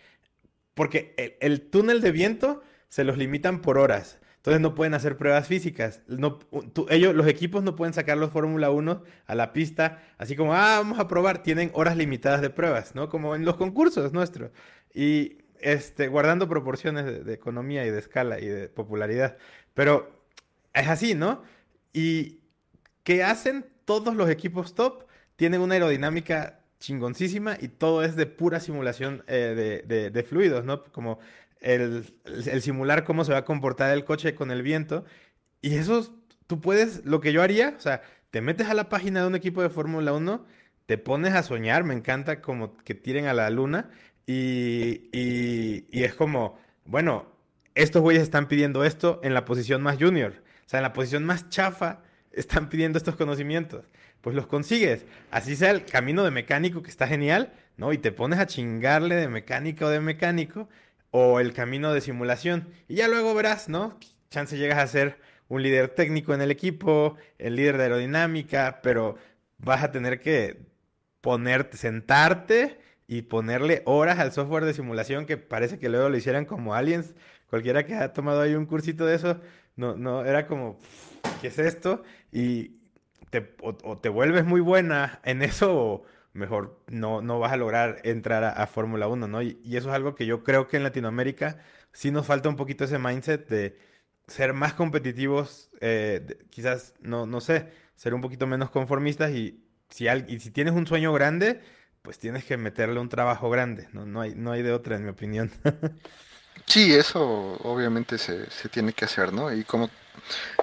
Porque el, el túnel de viento se los limitan por horas. Entonces no pueden hacer pruebas físicas. Ellos, los equipos no pueden sacar los Fórmula 1 a la pista, así como, ah, vamos a probar. Tienen horas limitadas de pruebas, ¿no? Como en los concursos nuestros. Y este, guardando proporciones de, economía y de escala y de popularidad. Pero es así, ¿no? Y ¿qué hacen todos los equipos top? Tienen una aerodinámica chingoncísima y todo es de pura simulación eh, de, de, fluidos, ¿no? Como el, simular cómo se va a comportar el coche con el viento. Y eso, tú puedes, lo que yo haría, o sea, te metes a la página de un equipo de Fórmula 1, te pones a soñar, me encanta como que tiren a la luna y, y, es como, bueno, estos güeyes están pidiendo esto en la posición más junior, o sea, en la posición más chafa están pidiendo estos conocimientos. Pues los consigues. Así sea el camino de mecánico que está genial, ¿no? Y te pones a chingarle de mecánico o de mecánico o el camino de simulación. Y ya luego verás, ¿no? Chance llegas a ser un líder técnico en el equipo, el líder de aerodinámica, pero vas a tener que ponerte, sentarte y ponerle horas al software de simulación que parece que luego lo hicieran como aliens. Cualquiera que ha tomado ahí un cursito de eso, no, no, era como, ¿qué es esto? Y te, o, te vuelves muy buena en eso o mejor no, no vas a lograr entrar a, Fórmula 1, ¿no? Y, eso es algo que yo creo que en Latinoamérica sí nos falta un poquito ese mindset de ser más competitivos, eh, quizás, no, no sé, ser un poquito menos conformistas y si, y si tienes un sueño grande, pues tienes que meterle un trabajo grande, ¿no? No hay, no hay de otra, en mi opinión. sí, eso obviamente se, se tiene que hacer, ¿no? Y como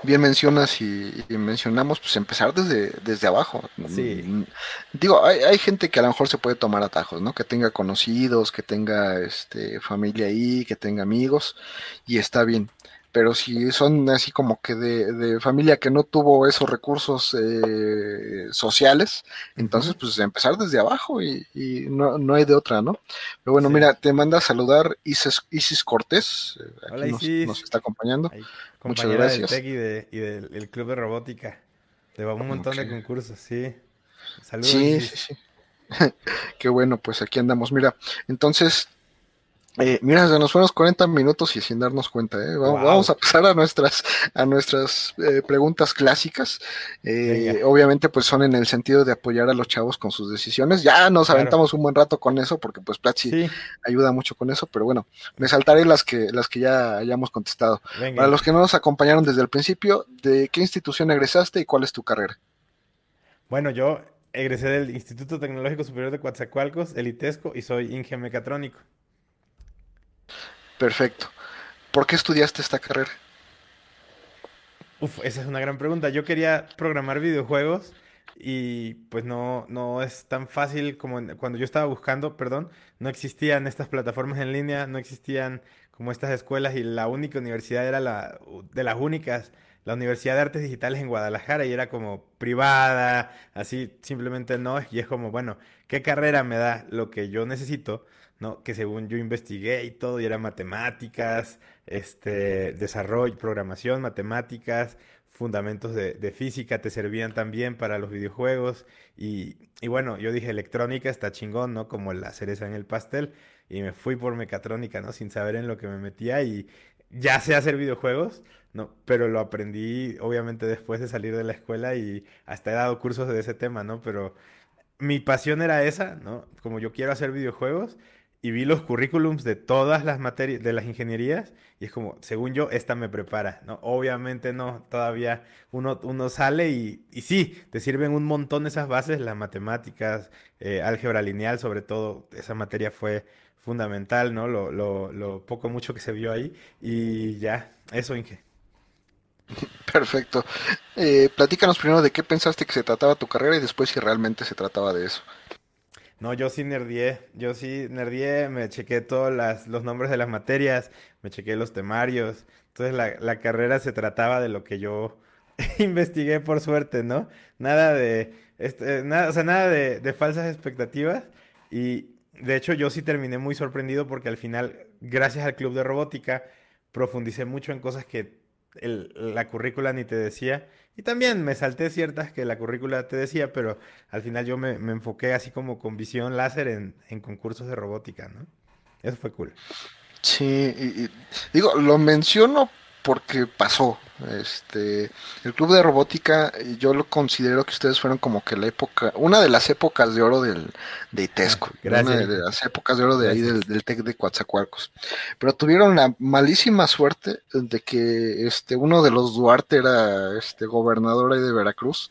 bien mencionas y, mencionamos, pues empezar desde, desde abajo. Mm, digo, hay, hay, gente que a lo mejor se puede tomar atajos, ¿no? Que tenga conocidos, que tenga este, familia ahí, que tenga amigos, y está bien pero si son así como que de, familia que no tuvo esos recursos eh, sociales, entonces pues empezar desde abajo y, no, no, hay de otra, ¿no? Pero bueno, mira, te manda a saludar Isis, Isis Cortés, eh, aquí nos, está acompañando. Muchas gracias. Del y, del Club de Robótica. Le va un montón de concursos, sí. Saludos. Sí, sí, sí. Qué bueno, pues aquí andamos. Mira, entonces Eh, mira, se nos fueron 40 minutos y sin darnos cuenta, ¿eh? Vamos, a pasar a nuestras, a nuestras eh, preguntas clásicas. Eh, obviamente, pues son en el sentido de apoyar a los chavos con sus decisiones. Ya nos aventamos un buen rato con eso, porque pues Platzi ayuda mucho con eso, pero bueno, me saltaré las que, las que ya hayamos contestado. Para los que no nos acompañaron desde el principio, ¿de qué institución egresaste y cuál es tu carrera? Bueno, yo egresé del Instituto Tecnológico Superior de Coatzacoalcos, el ITESCO, y soy ingeniero mecatrónico. Perfecto. ¿Por qué estudiaste esta carrera? Uf, esa es una gran pregunta. Yo quería programar videojuegos y pues no, no es tan fácil como cuando yo estaba buscando, perdón, no existían estas plataformas en línea, no existían como estas escuelas y la única universidad era la de las únicas, la Universidad de Artes Digitales en Guadalajara y era como privada, así simplemente no, y es como, bueno, ¿qué carrera me da lo que yo necesito? ¿No? Que según yo investigué y todo, y era matemáticas, este, desarrollo, programación, matemáticas, fundamentos de, física te servían también para los videojuegos. Y, y, bueno, yo dije electrónica está chingón, ¿no? Como la cereza en el pastel. Y me fui por mecatrónica, ¿no? Sin saber en lo que me metía y ya sé hacer videojuegos, ¿no? Pero lo aprendí obviamente después de salir de la escuela y hasta he dado cursos de ese tema, ¿no? Pero mi pasión era esa, ¿no? Como yo quiero hacer videojuegos y vi los currículums de todas las materias, de las ingenierías, y es como, según yo, esta me prepara, ¿no? Obviamente no, todavía uno, uno sale y, y sí, te sirven un montón esas bases, las matemáticas, eh, álgebra lineal, sobre todo, esa materia fue fundamental, ¿no? Lo, lo, lo poco mucho que se vio ahí, y ya, eso, Inge. Perfecto. Eh, platícanos primero de qué pensaste que se trataba tu carrera y después si realmente se trataba de eso. No, yo sí nerdié, yo sí nerdié, me chequé todos los nombres de las materias, me chequé los temarios. Entonces la, la carrera se trataba de lo que yo investigué por suerte, ¿no? Nada de, este, nada, o sea, nada de, de falsas expectativas. Y de hecho yo sí terminé muy sorprendido porque al final, gracias al club de robótica, profundicé mucho en cosas que el, la currícula ni te decía. Y también me salté ciertas que la currícula te decía, pero al final yo me, me enfoqué así como con visión láser en, en, concursos de robótica, ¿no? Eso fue cool. Sí, y, digo, lo menciono porque pasó. Este, el club de robótica, yo lo considero que ustedes fueron como que la época, una de las épocas de oro del, de Itesco, ah, una de las épocas de oro de ahí del, del TEC de Coatzacoalcos. Pero tuvieron la malísima suerte de que este, uno de los Duarte era este gobernador ahí de Veracruz.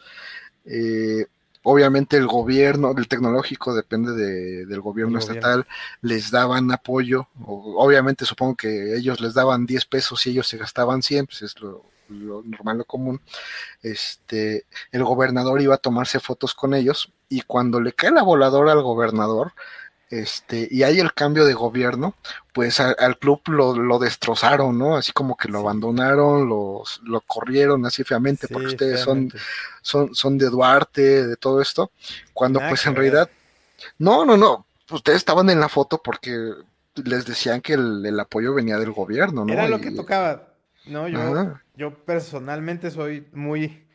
Eh, obviamente el gobierno, el tecnológico depende de, del gobierno estatal, les daban apoyo, obviamente supongo que ellos les daban 10 pesos y ellos se gastaban 100, pues es lo, normal, lo común. Este, el gobernador iba a tomarse fotos con ellos y cuando le cae la voladora al gobernador, este, y hay el cambio de gobierno, pues al club lo, destrozaron, ¿no? Así como que lo abandonaron, los, lo corrieron así feamente, porque ustedes son, son, son de Duarte, de todo esto, cuando pues en realidad, no, no, no, ustedes estaban en la foto porque les decían que el, apoyo venía del gobierno, ¿no? Era lo que tocaba, ¿no? Yo, yo personalmente soy muy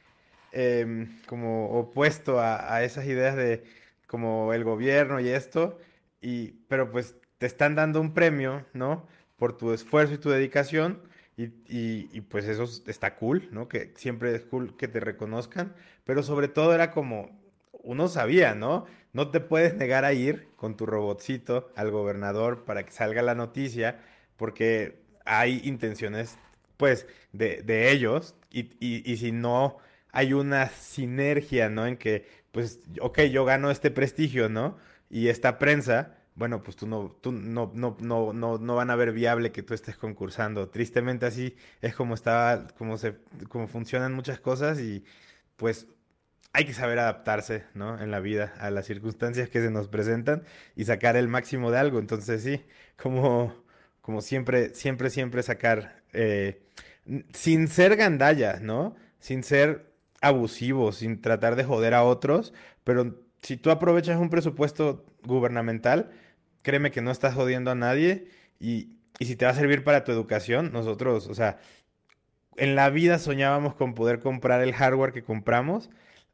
em, como opuesto a, a esas ideas de como el gobierno y esto y, pero pues te están dando un premio, ¿no? Por tu esfuerzo y tu dedicación. Y, y, y, pues eso está cool, ¿no? Que siempre es cool que te reconozcan. Pero sobre todo era como, uno sabía, ¿no? No te puedes negar a ir con tu robotcito al gobernador para que salga la noticia, porque hay intenciones, pues, de, de ellos. Y, y, si no hay una sinergia, ¿no? En que, pues, ok, yo gano este prestigio, ¿no? Y esta prensa, bueno, pues tú no, tú no, no, no, no, no van a ver viable que tú estés concursando. Tristemente así es como está, como se, como funcionan muchas cosas y pues hay que saber adaptarse, ¿no? En la vida a las circunstancias que se nos presentan y sacar el máximo de algo. Entonces sí, como, como siempre, siempre, siempre sacar, eh, sin ser gandalla, ¿no? Sin ser abusivo, sin tratar de joder a otros, pero si tú aprovechas un presupuesto gubernamental, créeme que no estás jodiendo a nadie y, si te va a servir para tu educación, nosotros, o sea, en la vida soñábamos con poder comprar el hardware que compramos.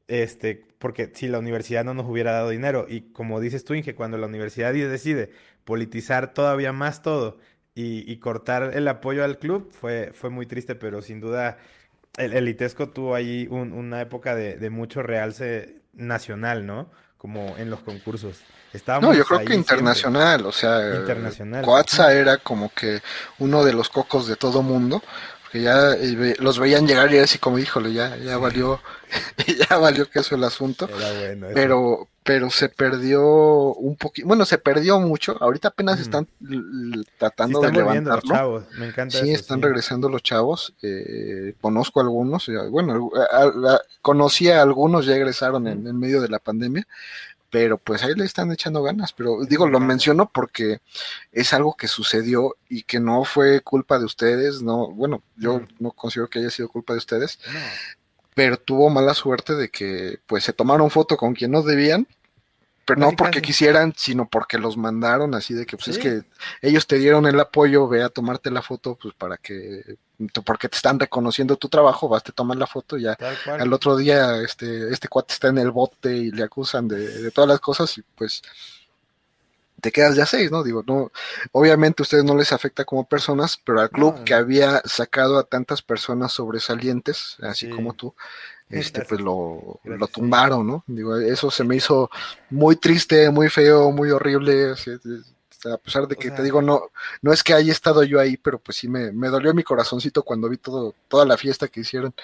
este, porque si la universidad no nos hubiera dado dinero, y como dices tú, Inge, cuando la universidad decide politizar todavía más todo y, cortar el apoyo al club, fue, fue muy triste, pero sin duda el, elitesco tuvo ahí una época de mucho realce nacional, ¿no? Como en los concursos no, yo creo que internacional, o sea, internacional. Coatza era como que uno de los cocos de todo mundo, porque ya eh, los veían llegar y así como, híjole, ya, ya valió, ya valió que eso el asunto. pero, pero se perdió un poquito, bueno, se perdió mucho, ahorita apenas están tratando de levantarlo. Me encanta sí, están regresando los chavos, eh, conozco algunos, bueno, conocí a algunos, ya egresaron en, en medio de la pandemia, pero pues ahí le están echando ganas, pero digo, lo menciono porque es algo que sucedió y que no fue culpa de ustedes, no, bueno, yo no considero que haya sido culpa de ustedes, pero tuvo mala suerte de que pues se tomaron foto con quien no debían pero no porque quisieran, sino porque los mandaron así de que pues es que ellos te dieron el apoyo, ve a tomarte la foto, pues para que, porque te están reconociendo tu trabajo, vas, te toman la foto y ya al otro día este, este cuate está en el bote y le acusan de, todas las cosas y pues te quedas ya seis, ¿no? Digo, no, obviamente a ustedes no les afecta como personas, pero al club que había sacado a tantas personas sobresalientes, así como tú, este pues lo, lo, tumbaron, ¿no? Digo, eso se me hizo muy triste, muy feo, muy horrible, a pesar de que te digo, no, no es que haya estado yo ahí, pero pues sí me, me dolió mi corazoncito cuando vi todo, toda la fiesta que hicieron.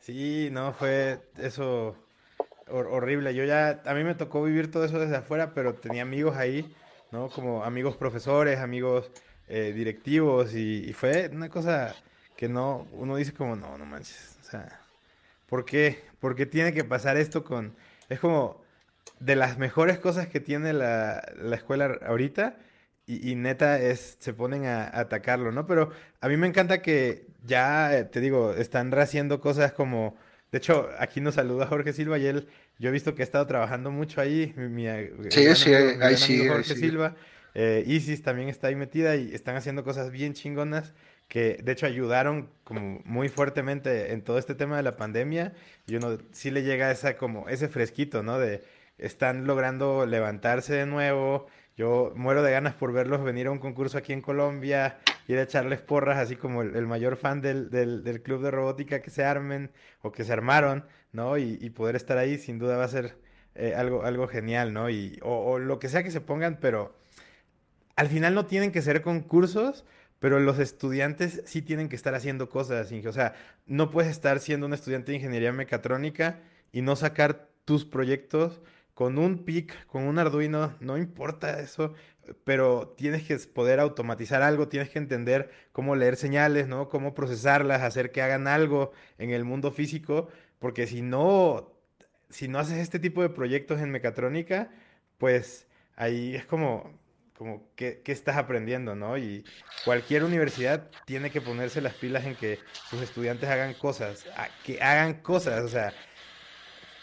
Sí, no, fue eso horrible. Yo ya, a mí me tocó vivir todo eso desde afuera, pero tenía amigos ahí, ¿no? Como amigos profesores, amigos eh, directivos, y, y, fue una cosa que no, uno dice como, no, no manches, o sea, ¿Por qué? Porque tiene que pasar esto con... Es como de las mejores cosas que tiene la, escuela ahorita y, neta es, se ponen a, atacarlo, ¿no? Pero a mí me encanta que ya, eh, te digo, están haciendo cosas como... De hecho, aquí nos saluda Jorge Silva y él, yo he visto que ha estado trabajando mucho ahí. Mi, sí, sí, ahí sí. Jorge Silva. Eh, Isis también está ahí metida y están haciendo cosas bien chingonas que de hecho ayudaron como muy fuertemente en todo este tema de la pandemia y uno sí le llega esa como ese fresquito, ¿no? De están logrando levantarse de nuevo. Yo muero de ganas por verlos venir a un concurso aquí en Colombia, ir a echarles porras, así como el, mayor fan del, del, club de robótica que se armen o que se armaron, ¿no? Y, poder estar ahí sin duda va a ser eh, algo, algo genial, ¿no? Y, o, o lo que sea que se pongan, pero al final no tienen que ser concursos, pero los estudiantes sí tienen que estar haciendo cosas, O sea, no puedes estar siendo un estudiante de ingeniería mecatrónica y no sacar tus proyectos con un PIC, con un Arduino, no importa eso, pero tienes que poder automatizar algo, tienes que entender cómo leer señales, ¿no? Cómo procesarlas, hacer que hagan algo en el mundo físico, porque si no, si no haces este tipo de proyectos en mecatrónica, pues ahí es como, como qué, estás aprendiendo, ¿no? Y cualquier universidad tiene que ponerse las pilas en que sus estudiantes hagan cosas, que hagan cosas, o sea,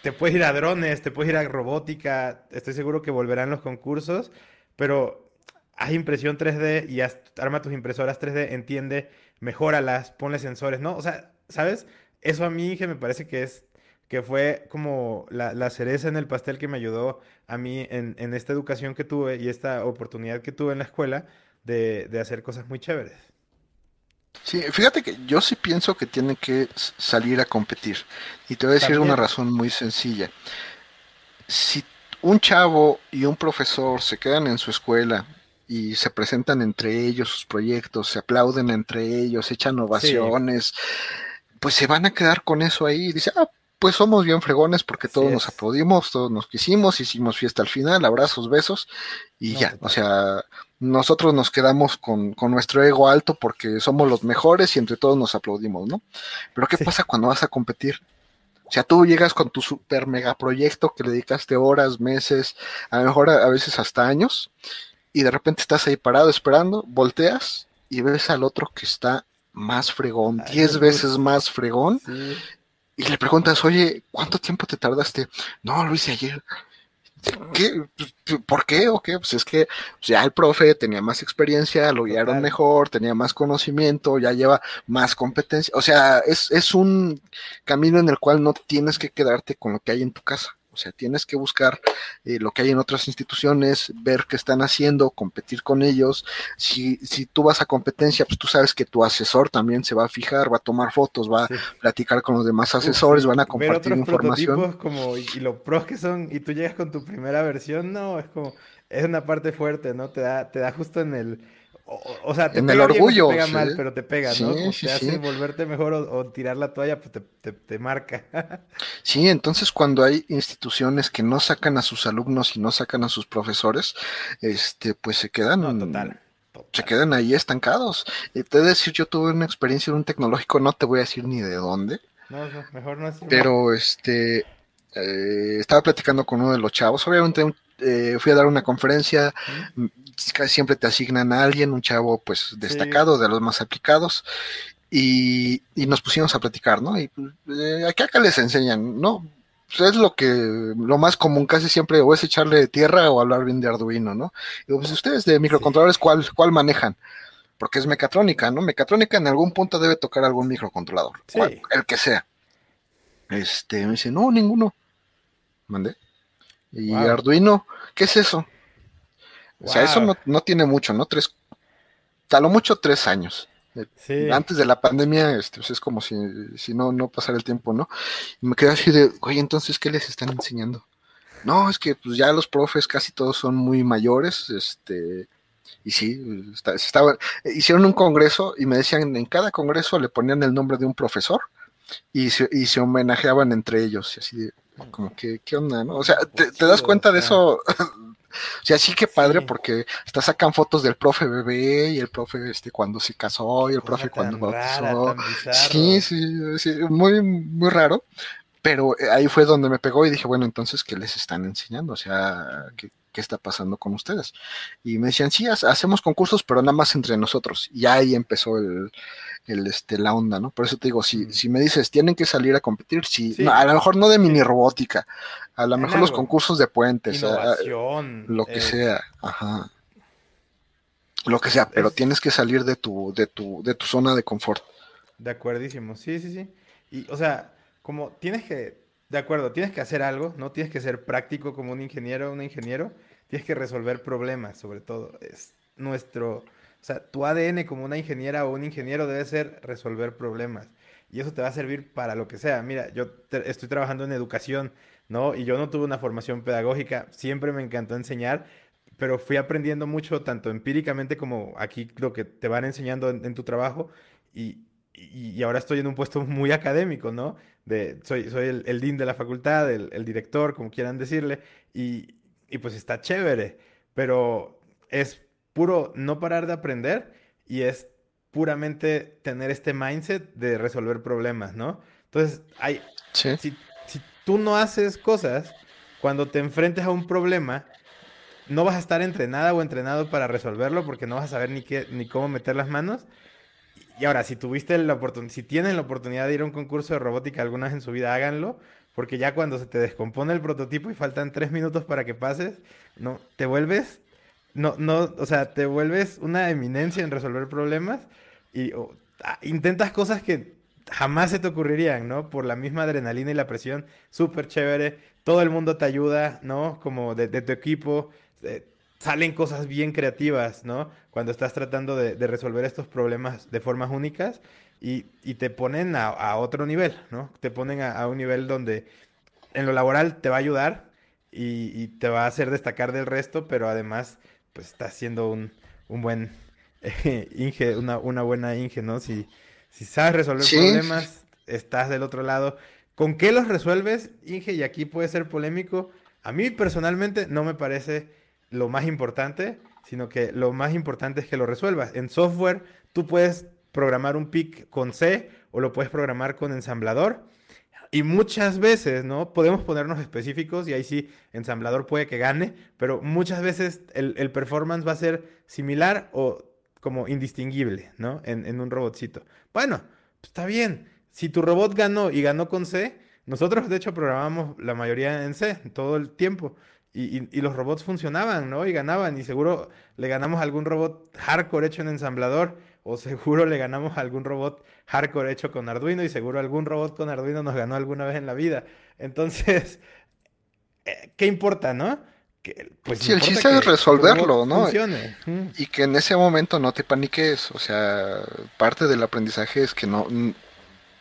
te puedes ir a drones, te puedes ir a robótica, estoy seguro que volverán los concursos, pero haz impresión 3D y arma tus impresoras 3D, entiende, mejóralas, ponle sensores, ¿no? O sea, ¿sabes? Eso a mí que me parece que es que fue como la, cereza en el pastel que me ayudó a mí en, esta educación que tuve y esta oportunidad que tuve en la escuela de, hacer cosas muy chéveres. Sí, fíjate que yo sí pienso que tienen que salir a competir. Y te voy a decir una razón muy sencilla. Si un chavo y un profesor se quedan en su escuela y se presentan entre ellos sus proyectos, se aplauden entre ellos, echan ovaciones, pues se van a quedar con eso ahí. Y dice, ah, pues somos bien fregones porque todos nos aplaudimos, todos nos quisimos, hicimos fiesta al final, abrazos, besos y ya, o sea, nosotros nos quedamos con, con, nuestro ego alto porque somos los mejores y entre todos nos aplaudimos, ¿no? Pero ¿qué pasa cuando vas a competir? O sea, tú llegas con tu super mega proyecto que le dedicaste horas, meses, a lo mejor a, veces hasta años, y de repente estás ahí parado esperando, volteas y ves al otro que está más fregón, diez veces más fregón, y le preguntas, oye, ¿cuánto tiempo te tardaste? No, lo hice ayer. ¿Qué? Pues, ¿Por qué o qué? Pues es que ya el profe tenía más experiencia, lo guiaron mejor, tenía más conocimiento, ya lleva más competencia. O sea, es, es un camino en el cual no tienes que quedarte con lo que hay en tu casa. O sea, tienes que buscar eh, lo que hay en otras instituciones, ver qué están haciendo, competir con ellos. Si, si tú vas a competencia, pues tú sabes que tu asesor también se va a fijar, va a tomar fotos, va a platicar con los demás asesores, van a compartir ver otros información. como y, lo pros que son, y tú llegas con tu primera versión, no, es como, es una parte fuerte, ¿no? Te da, te da justo en el o, sea, te en el orgullo. te pega mal, pero te pega, ¿no? te hace volverte mejor o, tirar la toalla, pues te, marca. sí, entonces cuando hay instituciones que no sacan a sus alumnos y no sacan a sus profesores, este, pues se quedan. total, Se quedan ahí estancados. Y te voy a decir, yo tuve una experiencia en un tecnológico, no te voy a decir ni de dónde. No, mejor no Pero este eh, estaba platicando con uno de los chavos. Obviamente eh, fui a dar una conferencia siempre te asignan a alguien, un chavo pues destacado, de los más aplicados, y, nos pusimos a platicar, ¿no? Y eh, acá les enseñan, ¿no? Pues, es lo que, lo más común casi siempre, o es echarle tierra o hablar bien de Arduino, ¿no? Y pues ustedes de microcontroladores, ¿cuál, ¿cuál manejan? Porque es mecatrónica, ¿no? Mecatrónica en algún punto debe tocar algún microcontrolador, el que sea. Este, me dice, no, ninguno. Mandé. Y Arduino, ¿qué es eso? O sea, eso no, tiene mucho, ¿no? Tres, a lo mucho tres años. Eh, antes de la pandemia, este, pues es como si, si no, no pasara el tiempo, ¿no? Y me quedé así de, oye, entonces, ¿qué les están enseñando? No, es que pues ya los profes casi todos son muy mayores, este, y sí, estaban, hicieron un congreso y me decían, en cada congreso le ponían el nombre de un profesor y se, y se homenajeaban entre ellos, y así de, como que, ¿qué onda, no? O sea, ¿te, te das cuenta de eso o sea, sí que padre porque hasta sacan fotos del profe bebé y el profe este cuando se casó y el profe cuando bautizó. sí, sí, sí, muy, muy raro. Pero eh, ahí fue donde me pegó y dije, bueno, entonces, ¿qué les están enseñando? O sea, ¿qué, qué está pasando con ustedes? Y me decían, sí, hacemos concursos, pero nada más entre nosotros. Y ahí empezó el, el, este, la onda, ¿no? Por eso te digo, si, si me dices, tienen que salir a competir, sí, a lo mejor no de mini robótica, a lo mejor los concursos de puentes, lo que eh. sea, ajá. Lo que sea, pero tienes que salir de tu, de tu, de tu zona de confort. De acuerdísimo, sí, sí, sí. Y, o sea, como tienes que, de acuerdo, tienes que hacer algo, ¿no? Tienes que ser práctico como un ingeniero o un ingeniero, tienes que resolver problemas, sobre todo. Es nuestro, o sea, tu ADN como una ingeniera o un ingeniero debe ser resolver problemas. Y eso te va a servir para lo que sea. Mira, yo estoy trabajando en educación, ¿no? Y yo no tuve una formación pedagógica, siempre me encantó enseñar, pero fui aprendiendo mucho, tanto empíricamente como aquí lo que te van enseñando en, tu trabajo. Y, y, ahora estoy en un puesto muy académico, ¿no? De, soy, soy el, el dean de la facultad, el, el director, como quieran decirle, y, y pues está chévere, pero es puro no parar de aprender y es puramente tener este mindset de resolver problemas, ¿no? Entonces, hay, si, si, tú no haces cosas, cuando te enfrentes a un problema, no vas a estar entrenada o entrenado para resolverlo porque no vas a saber ni, qué, ni cómo meter las manos. Y ahora, si tuviste la oportunidad, si tienen la oportunidad de ir a un concurso de robótica alguna vez en su vida, háganlo, porque ya cuando se te descompone el prototipo y faltan tres minutos para que pases, no, te vuelves no, no, o sea, te vuelves una eminencia en resolver problemas y ah, intentas cosas que jamás se te ocurrirían, ¿no? Por la misma adrenalina y la presión, súper chévere, todo el mundo te ayuda, ¿no? Como de, tu equipo, eh, salen cosas bien creativas, ¿no? Cuando estás tratando de, resolver estos problemas de formas únicas y, te ponen a, otro nivel, ¿no? Te ponen a, un nivel donde en lo laboral te va a ayudar y, y te va a hacer destacar del resto, pero además pues estás siendo un, buen eh, Inge, una, buena Inge, ¿no? Si, si sabes resolver problemas, estás del otro lado. ¿Con qué los resuelves, Inge? Y aquí puede ser polémico. A mí personalmente no me parece lo más importante, sino que lo más importante es que lo resuelvas. En software, tú puedes programar un PIC con C o lo puedes programar con ensamblador y muchas veces, ¿no? Podemos ponernos específicos y ahí sí, ensamblador puede que gane, pero muchas veces el, performance va a ser similar o como indistinguible, ¿no? En, un robotcito. Bueno, pues está bien. Si tu robot ganó y ganó con C, nosotros de hecho programamos la mayoría en C todo el tiempo. Y, los robots funcionaban, ¿no? Y ganaban, y seguro le ganamos a algún robot hardcore hecho en ensamblador, o seguro le ganamos a algún robot hardcore hecho con Arduino, y seguro algún robot con Arduino nos ganó alguna vez en la vida. Entonces, eh, ¿qué importa, no? Que, pues sí, el chiste es resolverlo, ¿no? Y que en ese momento no te paniques, o sea, parte del aprendizaje es que no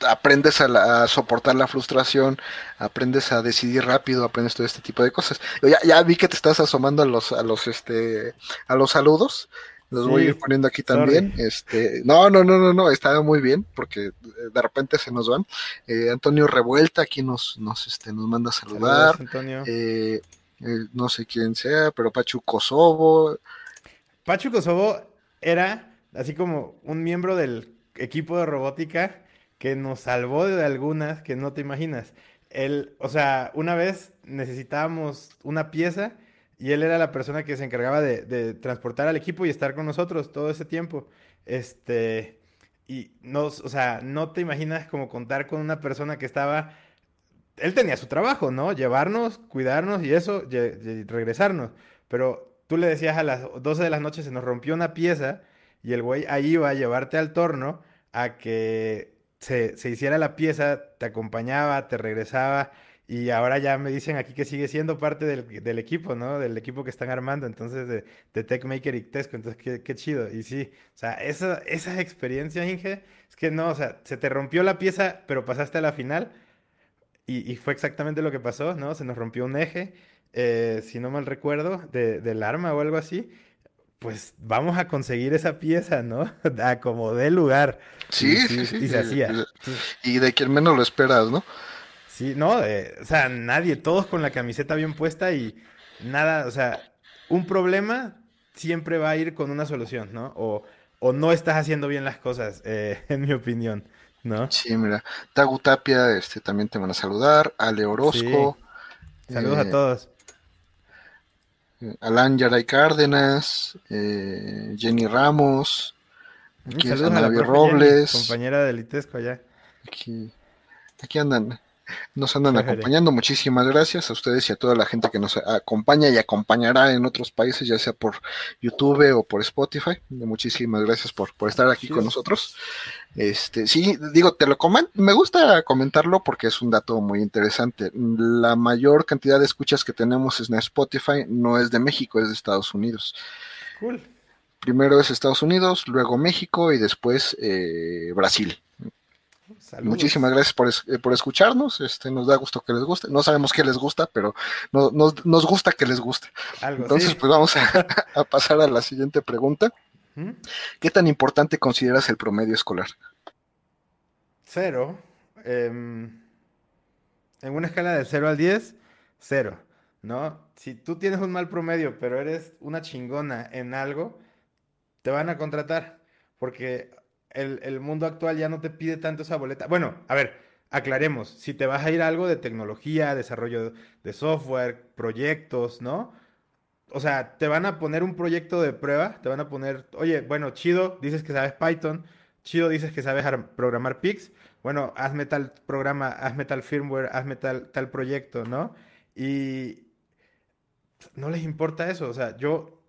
aprendes a, soportar la frustración, aprendes a decidir rápido, aprendes todo este tipo de cosas. Ya, ya vi que te estás asomando a los, a los, este, a los saludos. Los voy a ir poniendo aquí también. Este, no, no, no, no, no, está muy bien, porque de repente se nos van. Eh, Antonio Revuelta aquí nos, nos, este, nos manda a saludar. Eh, eh, no sé quién sea, pero Pachu Kosovo. Pachu Kosovo era así como un miembro del equipo de robótica que nos salvó de algunas que no te imaginas. Él, o sea, una vez necesitábamos una pieza y él era la persona que se encargaba de, transportar al equipo y estar con nosotros todo ese tiempo. Este, y no, o sea, no te imaginas como contar con una persona que estaba, él tenía su trabajo, ¿no? Llevarnos, cuidarnos y eso, regresarnos. Pero tú le decías a las 12 de la noche se nos rompió una pieza y el güey ahí iba a llevarte al torno a que se, hiciera la pieza, te acompañaba, te regresaba y ahora ya me dicen aquí que sigue siendo parte del, equipo, ¿no? Del equipo que están armando, entonces de, de TechMaker y Tesco, entonces qué, qué, chido. Y sí, o sea, esa, esa experiencia, Inge, es que no, o sea, se te rompió la pieza, pero pasaste a la final y, fue exactamente lo que pasó, ¿no? Se nos rompió un eje, eh, si no mal recuerdo, de, del arma o algo así pues vamos a conseguir esa pieza, ¿no? A como dé lugar. Sí, sí, sí. Y se hacía. Y de quien menos lo esperas, ¿no? Sí, no, o sea, nadie, todos con la camiseta bien puesta y nada, o sea, un problema siempre va a ir con una solución, ¿no? O, o no estás haciendo bien las cosas, eh, en mi opinión, ¿no? Sí, mira, Tagu Tapia, este, también te van a saludar, Ale Orozco. Saludos a eh, todos. Alan Yaray Cárdenas, eh, Jenny Ramos, aquí Ana Robles. compañera del ITESCO allá. Aquí, aquí andan nos andan acompañando. Muchísimas gracias a ustedes y a toda la gente que nos acompaña y acompañará en otros países, ya sea por YouTube o por Spotify. Muchísimas gracias por, estar aquí con nosotros. Este, sí, digo, te lo comento, me gusta comentarlo porque es un dato muy interesante. La mayor cantidad de escuchas que tenemos en Spotify no es de México, es de Estados Unidos. Cool. Primero es Estados Unidos, luego México y después eh, Brasil. Muchísimas gracias eh, por, escucharnos. Este, nos da gusto que les guste. No sabemos qué les gusta, pero nos, gusta que les guste. Entonces, pues vamos a, pasar a la siguiente pregunta. ¿Qué tan importante consideras el promedio escolar? Cero. Em, en una escala de 0 al 10, cero. ¿No? Si tú tienes un mal promedio, pero eres una chingona en algo, te van a contratar. Porque el, mundo actual ya no te pide tanto esa boleta. Bueno, a ver, aclaremos, si te vas a ir a algo de tecnología, desarrollo de software, proyectos, ¿no? O sea, te van a poner un proyecto de prueba, te van a poner, oye, bueno, chido, dices que sabes Python, chido, dices que sabes programar Pix, bueno, hazme tal programa, hazme tal firmware, hazme tal, tal proyecto, ¿no? Y no les importa eso, o sea, yo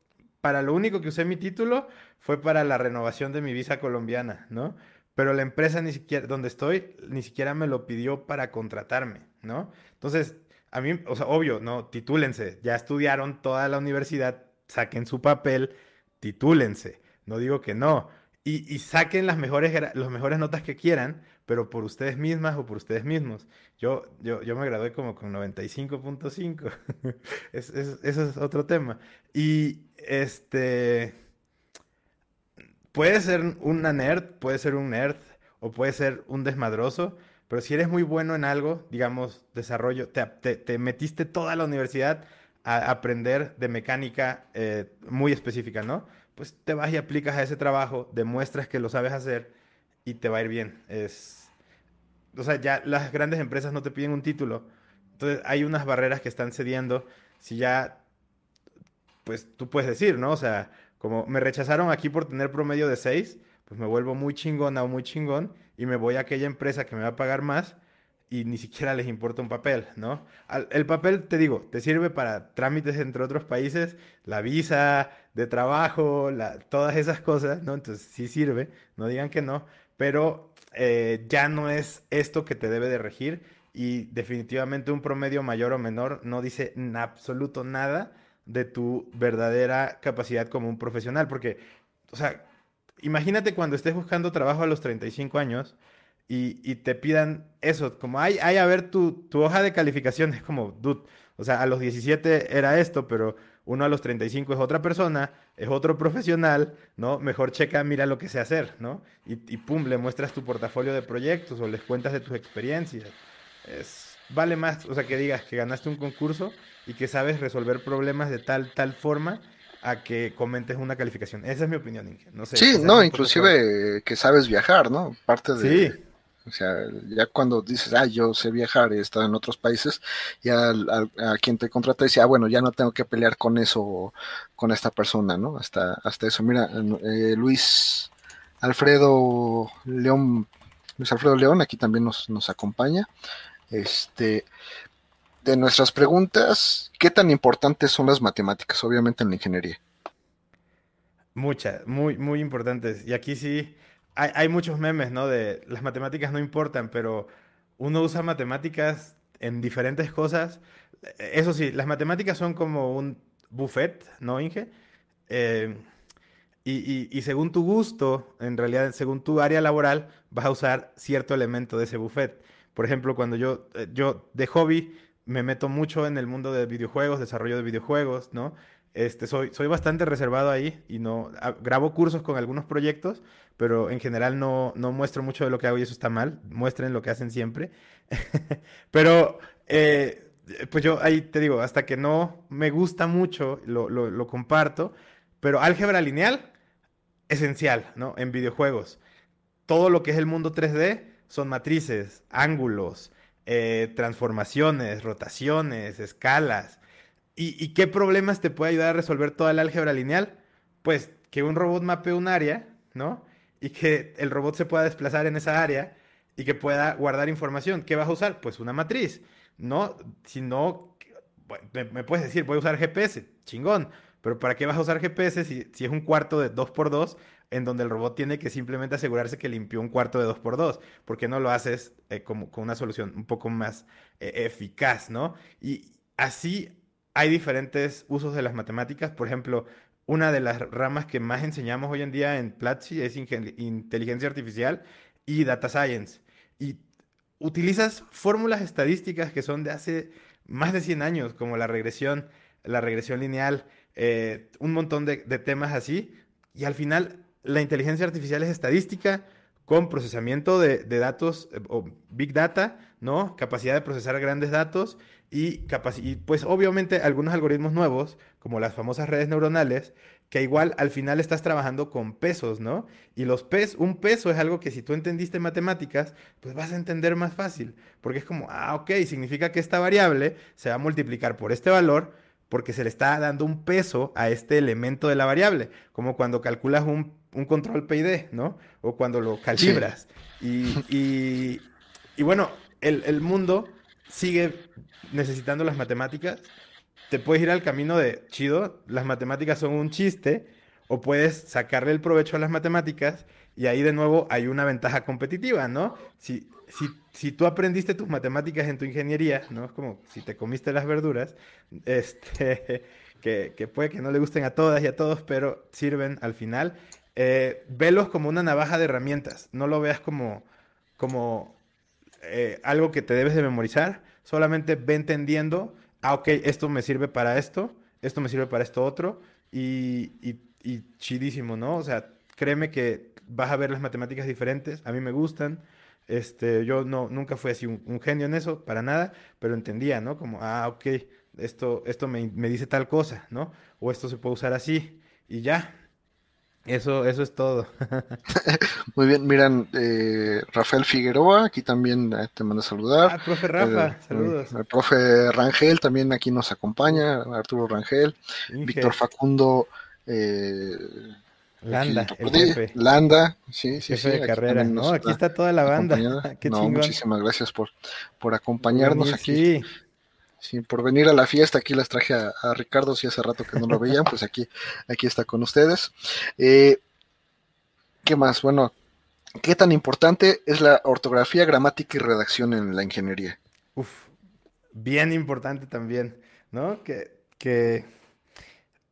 para lo único que usé mi título fue para la renovación de mi visa colombiana, ¿no? Pero la empresa ni siquiera, donde estoy, ni siquiera me lo pidió para contratarme, ¿no? Entonces, a mí, o sea, obvio, ¿no? Titúlense, ya estudiaron toda la universidad, saquen su papel, titúlense, no digo que no. Y, saquen las mejores, las mejores notas que quieran, pero por ustedes mismas o por ustedes mismos. Yo, yo, yo me gradué como con 95.5. es, es, eso es otro tema. Y este. Puede ser una nerd, puede ser un nerd, o puede ser un desmadroso, pero si eres muy bueno en algo, digamos, desarrollo, te, te, metiste toda la universidad a aprender de mecánica eh, muy específica, ¿no? Pues te vas y aplicas a ese trabajo, demuestras que lo sabes hacer y te va a ir bien. Es, o sea, ya las grandes empresas no te piden un título. Entonces hay unas barreras que están cediendo. Si ya, pues tú puedes decir, ¿no? O sea, como me rechazaron aquí por tener promedio de 6, pues me vuelvo muy chingona o muy chingón y me voy a aquella empresa que me va a pagar más y ni siquiera les importa un papel, ¿no? el papel, te digo, te sirve para trámites entre otros países, la visa de trabajo, todas esas cosas, ¿no? Entonces sí sirve, no digan que no, pero eh, ya no es esto que te debe de regir y definitivamente un promedio mayor o menor no dice en absoluto nada de tu verdadera capacidad como un profesional, porque, o sea, imagínate cuando estés buscando trabajo a los 35 años, y, te pidan eso, como hay, hay a ver tu, tu hoja de calificaciones, como, dude, o sea, a los 17 era esto, pero uno a los 35 es otra persona, es otro profesional, ¿no? Mejor checa, mira lo que sé hacer, ¿no? Y, y pum, le muestras tu portafolio de proyectos o les cuentas de tus experiencias. Es, vale más, o sea, que digas que ganaste un concurso y que sabes resolver problemas de tal, tal forma a que comentes una calificación. Esa es mi opinión, Inge. No sé, sí, no, inclusive que sabes viajar, ¿no? Parte de... Sí o sea, ya cuando dices, ah, yo sé viajar, he estado en otros países, ya a, quien te contrata dice, ah, bueno, ya no tengo que pelear con eso, con esta persona, ¿no? Hasta, hasta eso. Mira, eh, Luis Alfredo León, Luis Alfredo León aquí también nos, nos acompaña. Este, de nuestras preguntas, ¿qué tan importantes son las matemáticas, obviamente en la ingeniería? Muchas, muy, muy importantes. Y aquí sí, hay, muchos memes, ¿no? De las matemáticas no importan, pero uno usa matemáticas en diferentes cosas. Eso sí, las matemáticas son como un buffet, ¿no, Inge? Eh, y, según tu gusto, en realidad, según tu área laboral, vas a usar cierto elemento de ese buffet. Por ejemplo, cuando yo, eh, yo de hobby me meto mucho en el mundo de videojuegos, desarrollo de videojuegos, ¿no? Este, soy, soy bastante reservado ahí y no grabo cursos con algunos proyectos, pero en general no, no muestro mucho de lo que hago y eso está mal. Muestren lo que hacen siempre. pero, eh, pues yo ahí te digo, hasta que no me gusta mucho, lo, lo, comparto. Pero álgebra lineal, esencial, ¿no? En videojuegos. Todo lo que es el mundo 3D son matrices, ángulos, eh, transformaciones, rotaciones, escalas. ¿Y, qué problemas te puede ayudar a resolver toda la álgebra lineal? Pues que un robot mapee un área, ¿no? Y que el robot se pueda desplazar en esa área y que pueda guardar información. ¿Qué vas a usar? Pues una matriz, ¿no? Si no, me, puedes decir, voy a usar GPS, chingón. Pero ¿para qué vas a usar GPS si, si es un cuarto de 2x2 en donde el robot tiene que simplemente asegurarse que limpió un cuarto de 2x2? ¿Por qué no lo haces eh, como, con una solución un poco más eh, eficaz, ¿no? Y así hay diferentes usos de las matemáticas. Por ejemplo, una de las ramas que más enseñamos hoy en día en Platzi es inteligencia artificial y data science. Y utilizas fórmulas estadísticas que son de hace más de 100 años, como la regresión, la regresión lineal, eh, un montón de, temas así. Y al final, la inteligencia artificial es estadística con procesamiento de, de datos eh, o big data, ¿no? Capacidad de procesar grandes datos y, y pues obviamente algunos algoritmos nuevos, como las famosas redes neuronales, que igual al final estás trabajando con pesos, ¿no? Y los pes, un peso es algo que si tú entendiste matemáticas, pues vas a entender más fácil, porque es como, ah, ok, significa que esta variable se va a multiplicar por este valor porque se le está dando un peso a este elemento de la variable, como cuando calculas un, control PID, ¿no? O cuando lo calibras. Y, y, bueno, el, el mundo sigue necesitando las matemáticas, te puedes ir al camino de, chido, las matemáticas son un chiste, o puedes sacarle el provecho a las matemáticas y ahí de nuevo hay una ventaja competitiva, ¿no? Si, si, si tú aprendiste tus matemáticas en tu ingeniería, ¿no? Es como si te comiste las verduras, este, que, que puede que no le gusten a todas y a todos, pero sirven al final. Eh, velos como una navaja de herramientas, no lo veas como, como eh, algo que te debes de memorizar, solamente ve entendiendo, ah, ok, esto me sirve para esto, esto me sirve para esto otro, y, chidísimo, ¿no? O sea, créeme que vas a ver las matemáticas diferentes, a mí me gustan, este, yo no, nunca fui así un, genio en eso, para nada, pero entendía, ¿no? Como, ah, ok, esto, esto me, me dice tal cosa, ¿no? O esto se puede usar así, y ya, eso, eso es todo. Muy bien, miran, eh, Rafael Figueroa, aquí también eh, te manda a saludar. Ah, profe Rafa, saludos. El, profe Rangel también aquí nos acompaña, Arturo Rangel, Víctor Facundo. Eh, Landa, el jefe. Landa, sí, sí, jefe de carrera. No, aquí está toda la banda. Qué no, muchísimas gracias por, por acompañarnos aquí. Sí. Por venir a la fiesta, aquí les traje a, Ricardo, si hace rato que no lo veían, pues aquí, aquí está con ustedes. Eh, ¿Qué más? Bueno, ¿qué tan importante es la ortografía, gramática y redacción en la ingeniería? Uf, bien importante también, ¿no? Que, que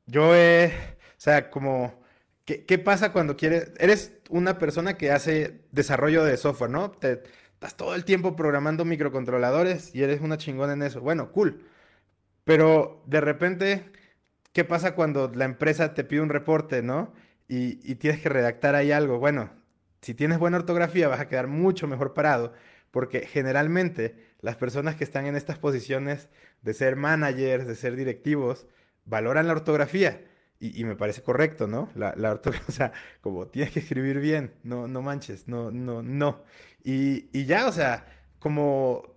yo he, o sea, como ¿Qué, pasa cuando quieres? Eres una persona que hace desarrollo de software, ¿no? Te, estás todo el tiempo programando microcontroladores y eres una chingona en eso. Bueno, cool. Pero de repente, ¿qué pasa cuando la empresa te pide un reporte, ¿no? Y, y tienes que redactar ahí algo. Bueno, si tienes buena ortografía vas a quedar mucho mejor parado porque generalmente las personas que están en estas posiciones de ser managers, de ser directivos, valoran la ortografía. Y, me parece correcto, ¿no? La, la ortografía, o sea, como tienes que escribir bien, no, no manches, no, no, no. Y, y ya, o sea, como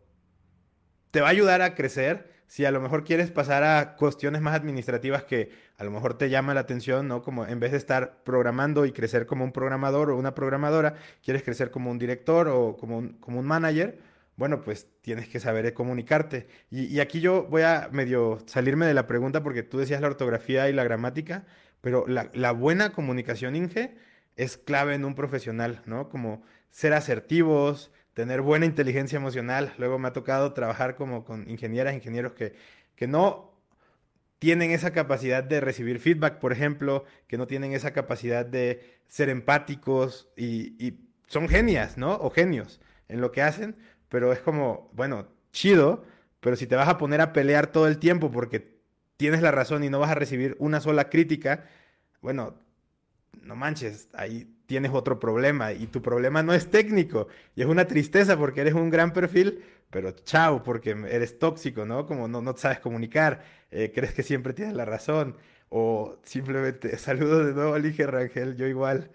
te va a ayudar a crecer si a lo mejor quieres pasar a cuestiones más administrativas que a lo mejor te llama la atención, ¿no? Como en vez de estar programando y crecer como un programador o una programadora, quieres crecer como un director o como un, como un manager, bueno, pues tienes que saber comunicarte. Y, aquí yo voy a medio salirme de la pregunta porque tú decías la ortografía y la gramática, pero la, buena comunicación, Inge, es clave en un profesional, ¿no? Como ser asertivos, tener buena inteligencia emocional. Luego me ha tocado trabajar como con ingenieras, ingenieros que, que no tienen esa capacidad de recibir feedback, por ejemplo, que no tienen esa capacidad de ser empáticos y, y son genias, ¿no? O genios en lo que hacen, pero es como, bueno, chido, pero si te vas a poner a pelear todo el tiempo porque tienes la razón y no vas a recibir una sola crítica, bueno, no manches, ahí tienes otro problema y tu problema no es técnico y es una tristeza porque eres un gran perfil, pero chao, porque eres tóxico, ¿no? Como no, no sabes comunicar, eh, crees que siempre tienes la razón o simplemente saludo de nuevo, Lige Rangel, yo igual.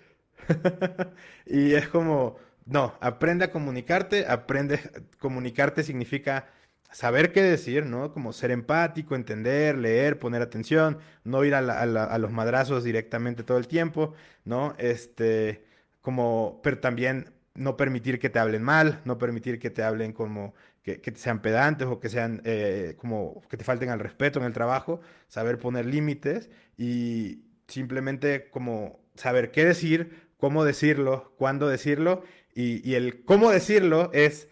y es como no, aprende a comunicarte, aprende, comunicarte significa saber qué decir, ¿no? Como ser empático, entender, leer, poner atención, no ir a, los madrazos directamente todo el tiempo, ¿no? Este, como, pero también no permitir que te hablen mal, no permitir que te hablen como que, que sean pedantes o que sean eh, como que te falten al respeto en el trabajo, saber poner límites y simplemente como saber qué decir, cómo decirlo, cuándo decirlo y, el cómo decirlo es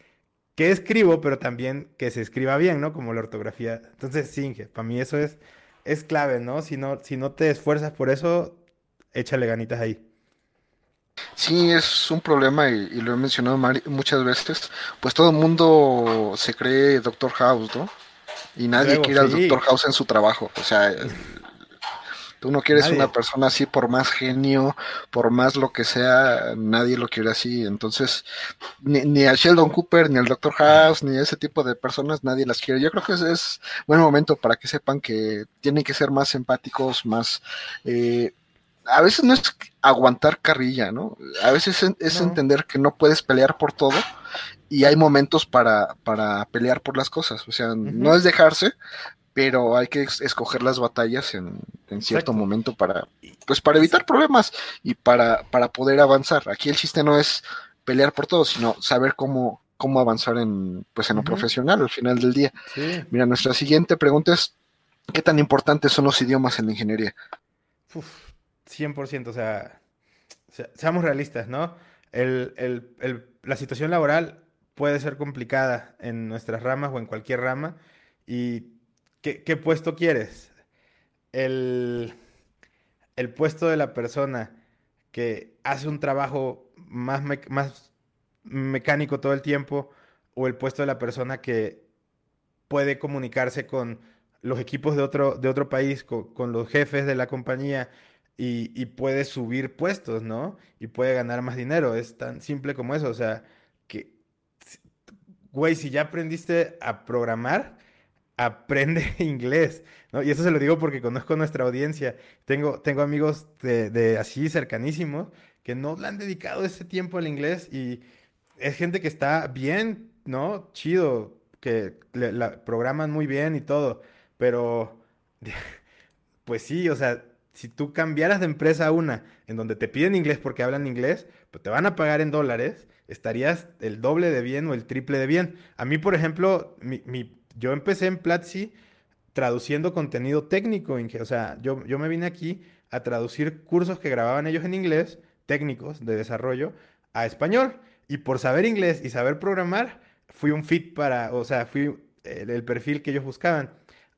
que escribo, pero también que se escriba bien, ¿no? Como la ortografía. Entonces, sí, para mí eso es, es clave, ¿no? Si, ¿no? si no te esfuerzas por eso, échale ganitas ahí. Sí, es un problema y, lo he mencionado muchas veces. Pues todo el mundo se cree Doctor House, ¿no? Y nadie quiere al Doctor House en su trabajo. O sea, Tú no quieres una persona así por más genio, por más lo que sea, nadie lo quiere así. Entonces, ni, ni a Sheldon Cooper, ni al Dr. House, ni a ese tipo de personas, nadie las quiere. Yo creo que ese es buen momento para que sepan que tienen que ser más empáticos, más... Eh, a veces no es aguantar carrilla, ¿no? A veces es, entender que no puedes pelear por todo y hay momentos para, para pelear por las cosas. O sea, no es dejarse, pero hay que escoger las batallas en, cierto momento para, pues para evitar problemas y para, para poder avanzar. Aquí el chiste no es pelear por todo, sino saber cómo, cómo avanzar en, pues en lo profesional al final del día. Mira, nuestra siguiente pregunta es, ¿qué tan importantes son los idiomas en la ingeniería? Uf, 100%, o sea, seamos realistas, ¿no? la situación laboral puede ser complicada en nuestras ramas o en cualquier rama y ¿Qué, puesto quieres? El, el, puesto de la persona que hace un trabajo más, más mecánico todo el tiempo o el puesto de la persona que puede comunicarse con los equipos de otro, de otro país, con, los jefes de la compañía y, y, puede subir puestos, ¿no? Y puede ganar más dinero. Es tan simple como eso. O sea, que, güey, si ya aprendiste a programar, aprende inglés, ¿no? Y eso se lo digo porque conozco nuestra audiencia. Tengo, tengo amigos de, así cercanísimos que no le han dedicado ese tiempo al inglés y es gente que está bien, ¿no? Chido, que la programan muy bien y todo, pero pues sí, o sea, si tú cambiaras de empresa a una en donde te piden inglés porque hablan inglés, pues te van a pagar en dólares, estarías el doble de bien o el triple de bien. A mí, por ejemplo, mi, yo empecé en Platzi traduciendo contenido técnico, o sea, yo, yo me vine aquí a traducir cursos que grababan ellos en inglés, técnicos de desarrollo, a español. Y por saber inglés y saber programar, fui un fit para, o sea, fui el, perfil que ellos buscaban.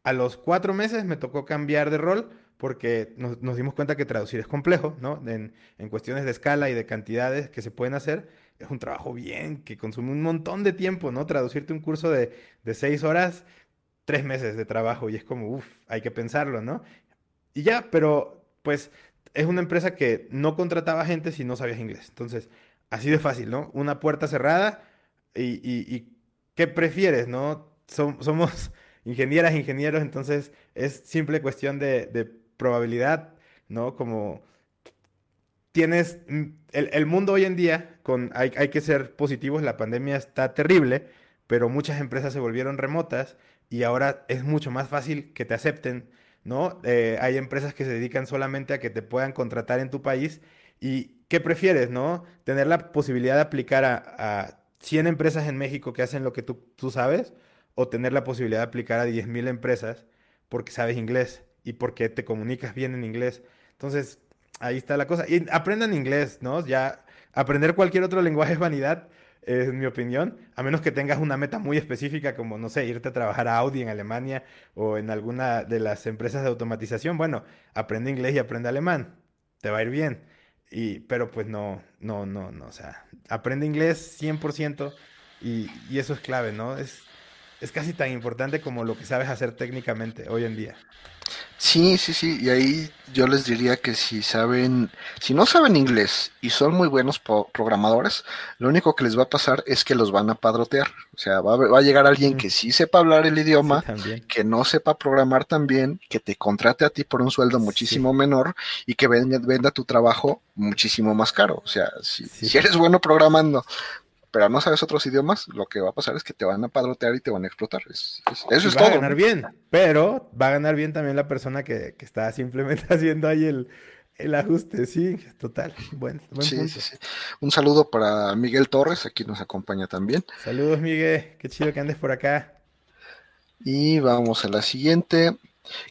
A los cuatro meses me tocó cambiar de rol porque nos, dimos cuenta que traducir es complejo, ¿no? En, cuestiones de escala y de cantidades que se pueden hacer, es un trabajo bien, que consume un montón de tiempo, ¿no? Traducirte un curso de, de seis horas, tres meses de trabajo, y es como, uff, hay que pensarlo, ¿no? Y ya, pero pues es una empresa que no contrataba gente si no sabías inglés. Entonces, así de fácil, ¿no? Una puerta cerrada y, ¿qué prefieres, no? somos ingenieras, ingenieros, entonces es simple cuestión de, probabilidad, ¿no? Como tienes, mm, el, mundo hoy en día, con, hay, hay que ser positivos, la pandemia está terrible, pero muchas empresas se volvieron remotas y ahora es mucho más fácil que te acepten, ¿no? Eh, hay empresas que se dedican solamente a que te puedan contratar en tu país y ¿qué prefieres, no? Tener la posibilidad de aplicar a, 100 empresas en México que hacen lo que tú, tú sabes o tener la posibilidad de aplicar a 10.000 empresas porque sabes inglés y porque te comunicas bien en inglés. Entonces, ahí está la cosa. Y aprendan inglés, ¿no? Ya aprender cualquier otro lenguaje es vanidad, es mi opinión, a menos que tengas una meta muy específica como, no sé, irte a trabajar a Audi en Alemania o en alguna de las empresas de automatización. Bueno, aprende inglés y aprende alemán, te va a ir bien. Y, pero pues no, no, no, no, o sea, aprende inglés 100% y, y eso es clave, ¿no? Es, es casi tan importante como lo que sabes hacer técnicamente hoy en día. Sí, sí, sí, y ahí yo les diría que si saben, si no saben inglés y son muy buenos programadores, lo único que les va a pasar es que los van a padrotear. O sea, va a, llegar alguien que sí sepa hablar el idioma, que no sepa programar tan bien, que te contrate a ti por un sueldo muchísimo menor y que venda, tu trabajo muchísimo más caro. O sea, si, si eres bueno programando, pero no sabes otros idiomas, lo que va a pasar es que te van a padrotear y te van a explotar. eso es todo. Va a ganar bien, pero va a ganar bien también la persona que, está simplemente haciendo ahí el, ajuste. Sí, total. Buen, buen sí, Sí, sí. Un saludo para Miguel Torres, aquí nos acompaña también. Saludos, Miguel. Qué chido que andes por acá. Y vamos a la siguiente.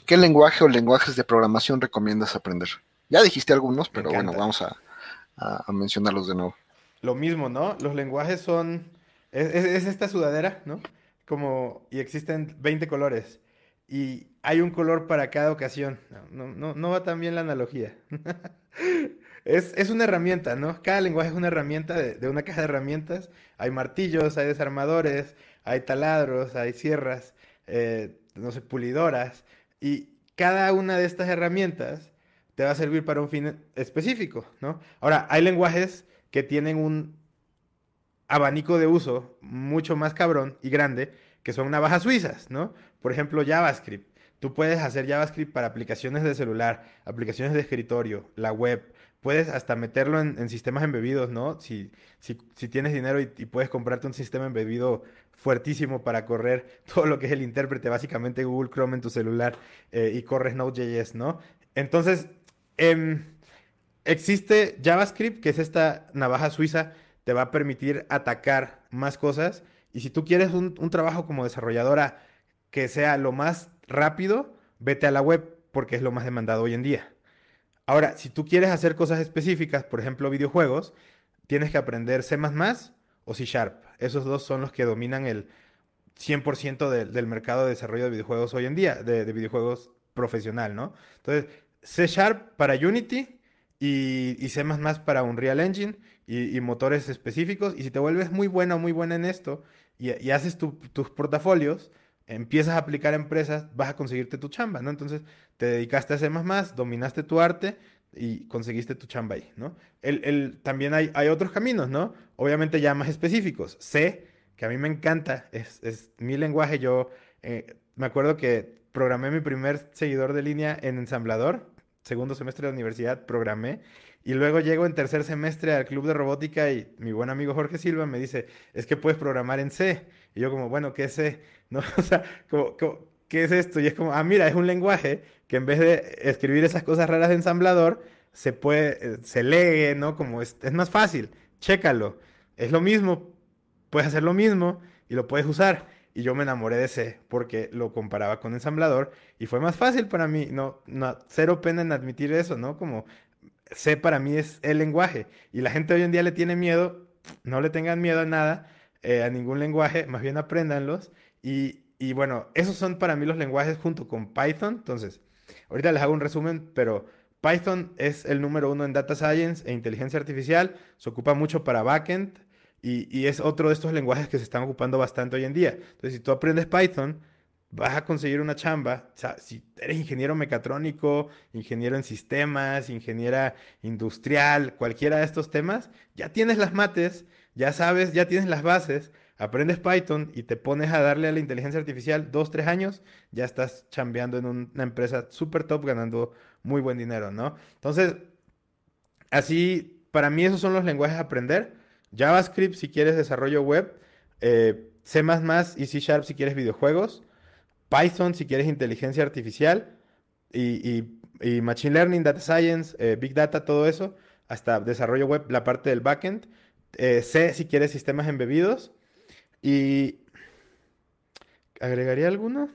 ¿Qué lenguaje o lenguajes de programación recomiendas aprender? Ya dijiste algunos, pero bueno, vamos a mencionarlos de nuevo lo mismo, ¿no? Los lenguajes son, es, esta sudadera, ¿no? Como, y existen 20 colores. Y hay un color para cada ocasión. No, no, no va tan bien la analogía. es, una herramienta, ¿no? Cada lenguaje es una herramienta de, una caja de herramientas. Hay martillos, hay desarmadores, hay taladros, hay sierras, eh, no sé, pulidoras. Y cada una de estas herramientas te va a servir para un fin específico, ¿no? Ahora, hay lenguajes que tienen un abanico de uso mucho más cabrón y grande, que son navajas suizas, ¿no? Por ejemplo, JavaScript. Tú puedes hacer JavaScript para aplicaciones de celular, aplicaciones de escritorio, la web. Puedes hasta meterlo en, sistemas embebidos, ¿no? Si, si, tienes dinero y, puedes comprarte un sistema embebido fuertísimo para correr todo lo que es el intérprete, básicamente Google Chrome en tu celular eh, y corres Node.js, ¿no? Entonces, eh, existe JavaScript, que es esta navaja suiza, te va a permitir atacar más cosas. Y si tú quieres un, trabajo como desarrolladora que sea lo más rápido, vete a la web porque es lo más demandado hoy en día. Ahora, si tú quieres hacer cosas específicas, por ejemplo videojuegos, tienes que aprender C o C Sharp. Esos dos son los que dominan el 100% del mercado de desarrollo de videojuegos hoy en día, de, de videojuegos profesional, ¿no? Entonces, C Sharp para Unity, y, y C++ para Unreal Engine y, motores específicos. Y si te vuelves muy bueno muy buena en esto y, haces tus portafolios, empiezas a aplicar empresas, vas a conseguirte tu chamba, ¿no? Entonces te dedicaste a C++, dominaste tu arte y conseguiste tu chamba ahí, ¿no? El, también hay, hay, otros caminos, ¿no? Obviamente ya más específicos. C, que a mí me encanta, es, es mi lenguaje. Yo eh, me acuerdo que programé mi primer seguidor de línea en ensamblador segundo semestre de la universidad programé y luego llego en tercer semestre al club de robótica y mi buen amigo Jorge Silva me dice, es que puedes programar en C. Y yo como, bueno, ¿qué es C? ¿No? O sea, ¿qué es esto? Y es como, ah, mira, es un lenguaje que en vez de escribir esas cosas raras de ensamblador, se puede, eh, se lee, ¿no? Como es, es más fácil, chécalo. Es lo mismo, puedes hacer lo mismo y lo puedes usar. Y yo me enamoré de C porque lo comparaba con ensamblador y fue más fácil para mí. No, no, cero pena en admitir eso, ¿no? Como C para mí es el lenguaje y la gente hoy en día le tiene miedo. No le tengan miedo a nada, eh, a ningún lenguaje, más bien apréndanlos. Y, y bueno, esos son para mí los lenguajes junto con Python. Entonces, ahorita les hago un resumen, pero Python es el número uno en Data Science e inteligencia artificial. Se ocupa mucho para backend y, es otro de estos lenguajes que se están ocupando bastante hoy en día. Entonces, si tú aprendes Python, vas a conseguir una chamba. Si eres ingeniero mecatrónico, ingeniero en sistemas, ingeniera industrial, cualquiera de estos temas, ya tienes las mates, ya sabes, ya tienes las bases, aprendes Python y te pones a darle a la inteligencia artificial dos, tres años, ya estás chambeando en una empresa súper top ganando muy buen dinero, ¿no? Entonces, así, para mí esos son los lenguajes a aprender. JavaScript si quieres desarrollo web, eh, C++ y C Sharp si quieres videojuegos, Python si quieres inteligencia artificial y, Machine Learning, Data Science, eh, Big Data, todo eso, hasta desarrollo web, la parte del backend, eh, C si quieres sistemas embebidos y... ¿Agregaría alguno?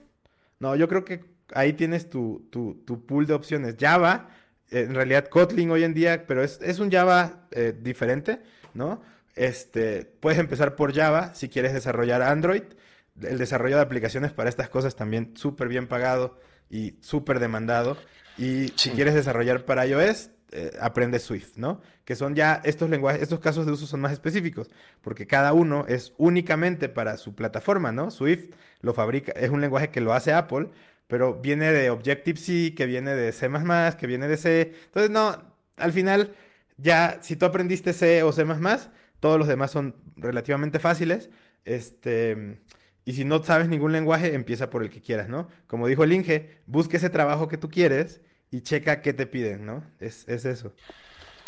No, yo creo que ahí tienes tu, tu, pool de opciones. Java, en realidad Kotlin hoy en día, pero es, es un Java diferente, ¿no? Este, puedes empezar por Java si quieres desarrollar Android. El desarrollo de aplicaciones para estas cosas también súper bien pagado y súper demandado. Y si quieres desarrollar para iOS, eh, aprende Swift, ¿no? Que son ya estos lenguajes, estos casos de uso son más específicos, porque cada uno es únicamente para su plataforma, ¿no? Swift lo fabrica, es un lenguaje que lo hace Apple, pero viene de Objective-C, que viene de C++, que viene de C. Entonces, no, al final, ya si tú aprendiste C o C++, todos los demás son relativamente fáciles. Este, y si no sabes ningún lenguaje, empieza por el que quieras, ¿no? Como dijo el Inge, busque ese trabajo que tú quieres y checa qué te piden, ¿no? Es, es eso.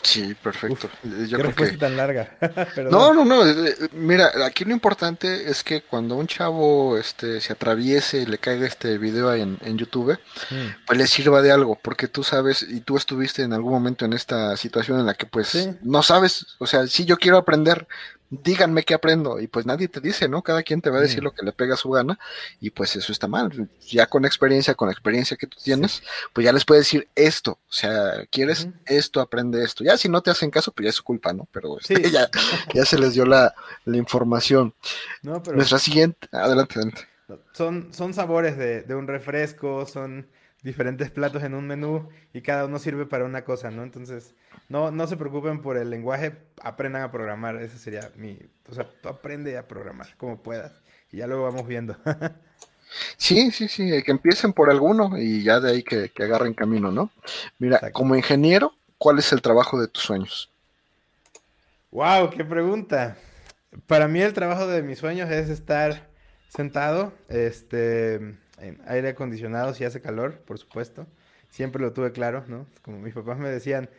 Sí, perfecto. Yo creo que... tan larga. no, no, no. Eh, eh, mira, aquí lo importante es que cuando un chavo este, se atraviese y le caiga este video en, en YouTube, mm. pues le sirva de algo, porque tú sabes y tú estuviste en algún momento en esta situación en la que pues no sabes, o sea, si yo quiero aprender, díganme qué aprendo y pues nadie te dice, ¿no? Cada quien te va a decir mm. lo que le pega su gana y pues eso está mal. Ya con experiencia, con la experiencia que tú tienes, pues ya les puedes decir esto, o sea, quieres esto, aprende esto. Ya si no te hacen caso, pues ya es su culpa, ¿no? Pero este, ya, ya se les dio la, información. Nuestra siguiente, adelante, adelante. Son, son sabores de, de un refresco, son diferentes platos en un menú y cada uno sirve para una cosa, ¿no? Entonces, no, no se preocupen por el lenguaje, aprendan a programar, ese sería mi, o sea, tú aprende a programar como puedas y ya luego vamos viendo. sí, sí, sí, que empiecen por alguno y ya de ahí que, agarren camino, ¿no? Mira, como ingeniero, ¿cuál es el trabajo de tus sueños? Wow, qué pregunta. Para mí el trabajo de mis sueños es estar sentado, este, en aire acondicionado si hace calor, por supuesto. Siempre lo tuve claro, ¿no? Como mis papás me decían,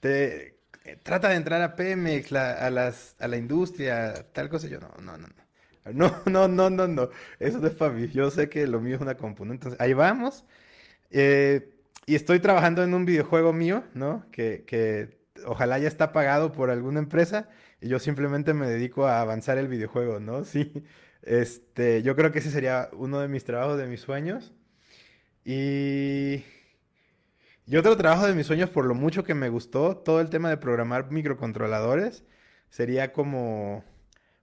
te trata de entrar a Pemex, a, las, a la industria, tal cosa. Yo, no, no, no, no. No, no, no, no, no. Eso no es para mí. Yo sé que lo mío es una componente. Entonces, ahí vamos. Eh, y estoy trabajando en un videojuego mío, ¿no? Que, que ojalá ya está pagado por alguna empresa y yo simplemente me dedico a avanzar el videojuego, ¿no? Sí. Este, yo creo que ese sería uno de mis trabajos, de mis sueños. Y y otro trabajo de mis sueños, por lo mucho que me gustó, todo el tema de programar microcontroladores, sería como